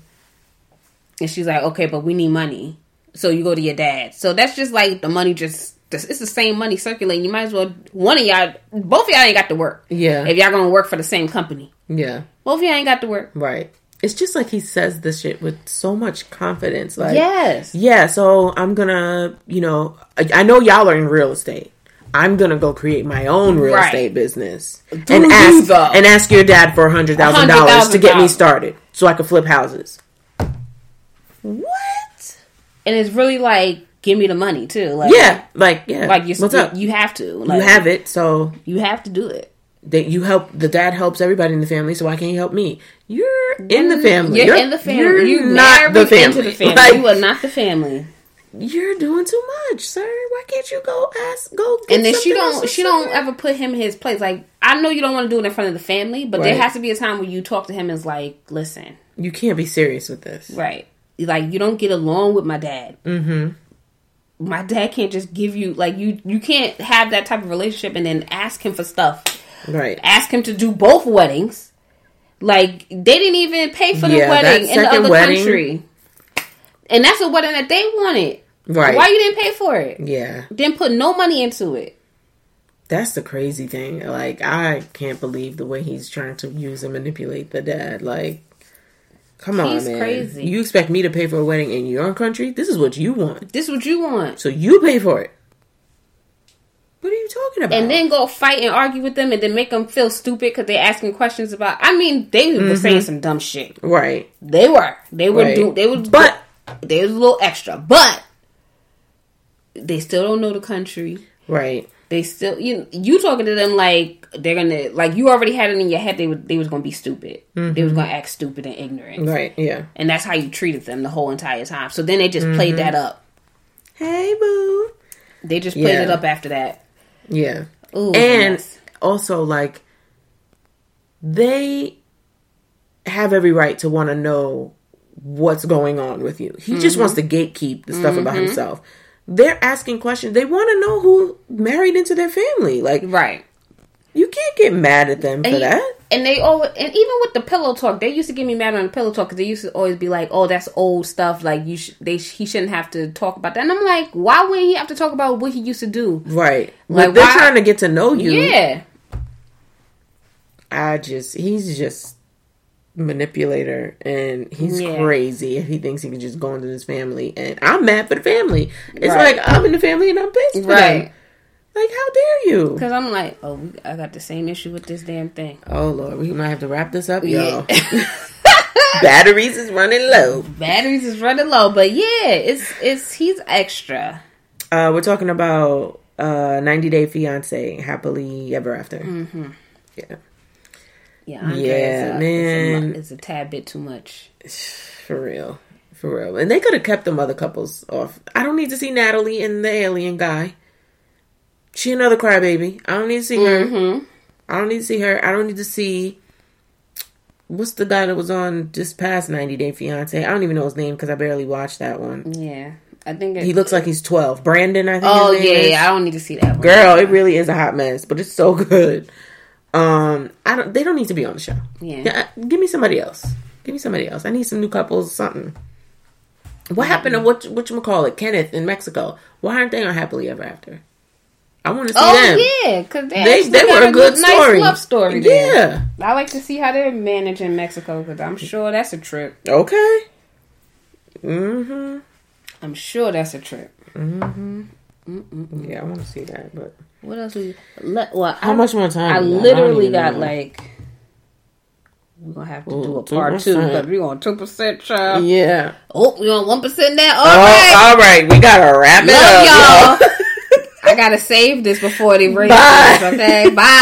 And she's like, okay, but we need money, so you go to your dad. So that's just like the money just. It's the same money circulating. You might as well one of y'all, both of y'all ain't got to work. Yeah. If y'all gonna work for the same company, Yeah. both of y'all ain't got to work. Right. It's just like he says this shit with so much confidence. Like yes. Yeah, so I'm gonna, you know, I, I know y'all are in real estate. I'm gonna go create my own real Right. estate business Do and ask though? and ask your dad for a hundred thousand dollars to get me started, so I can flip houses. What? And it's really like, give me the money too. Like, Yeah, like yeah. like you, What's up? you have to. Like, you have it, so You have to do it. that you help. The dad helps everybody in the family, so why can't you help me? You're in the Mm, family. You're, in the family. You're you not the family. into the family. Like, you are not the family. you're doing too much, sir. Why can't you go ask? Go. Get And then she don't. She don't ever put him in his place. Like I know you don't want to do it in front of the family, but there has to be a time where you talk to him as like, listen, You can't be serious with this. right? Like you don't get along with my dad. Mm-hmm. My dad can't just give you like you. You can't have that type of relationship and then ask him for stuff. Right. Ask him to do both weddings. Like they didn't even pay for the Yeah, wedding in the other wedding- country, and that's a wedding that they wanted. Right. Why you didn't pay for it? Yeah. Didn't put no money into it. That's the crazy thing. Like, I can't believe the way he's trying to use and manipulate the dad. Like, Come on, He's man. crazy. You expect me to pay for a wedding in your country? This is what you want. This is what you want. So you pay for it. What are you talking about? and then go fight and argue with them and then make them feel stupid because they're asking questions about i mean they were mm-hmm. saying some dumb shit right. they were they were Right. do they was But- they was a little extra but they still don't know the country Right. they still you you talking to them like they're gonna like you already had it in your head they would they was gonna be stupid they was mm-hmm. gonna act stupid and ignorant Right. Yeah. and that's how you treated them the whole entire time so then they just played Mm-hmm. that up Hey, boo. they just played Yeah. it up after that Yeah. Ooh, and yes. also, like, they have every right to want to know what's going on with you. He just mm-hmm. wants to gatekeep the stuff about mm-hmm. himself. They're asking questions. They want to know who married into their family. Like, right you can't get mad at them for And- that. And they always, and even with the pillow talk, they used to get me mad on the pillow talk because they used to always be like, "Oh, that's old stuff. Like you, sh- they, sh- he shouldn't have to talk about that." And I'm like, why wouldn't he have to talk about what he used to do? Right. Like, Like, they're why- trying to get to know you. Yeah, I just he's just manipulator and he's Yeah. crazy if he thinks he can just go into this family and I'm mad for the family. It's Right. like I'm in the family and I'm pissed for Right. them. Like how dare you? because I'm like, oh, we, I got the same issue with this damn thing. Oh lord, we might have to wrap this up, Yeah. y'all. Batteries is running low. Batteries is running low, but yeah, it's it's he's extra. Uh we're talking about uh 90 Day Fiance, happily ever after. Mm-hmm. Yeah. Yeah, Andre Yeah, is a, man. It's a, a tad bit too much. For real. For real. And they could have kept them other couples off. I don't need to see Natalie and the alien guy. She another crybaby. I don't need to see her. Mm-hmm. I don't need to see her. I don't need to see. What's the guy that was on just past 90 Day Fiance? I don't even know his name because I barely watched that one. Yeah, I think it, He looks like he's 12. Brandon, I think. Oh yeah, yeah, I don't need to see that one. Girl, it really is a hot mess, but it's so good. Um, I don't. They don't need to be on the show. Yeah. Yeah, give me somebody else. Give me somebody else. I need some new couples. Something. What happened to what what you call it? Kenneth in Mexico. Why aren't they on happily ever after? I want to see Oh them. yeah, because they, They were a good nice story. love story. there. Yeah. I like to see how they're managing Mexico because I'm sure that's a trip. Okay. Mm-hmm. I'm sure that's a trip. Mhm. Mhm. Yeah, I want to see that. But What else? We, let, well, how I, much more time? I literally got know. like. We're gonna have to Ooh, do a part 2%. two because we're on two percent, child. Yeah. Oh, we on one percent now. All Oh, right, all right. We gotta wrap it love up, y'all. I gotta save this before they Bye. this. Okay, bye.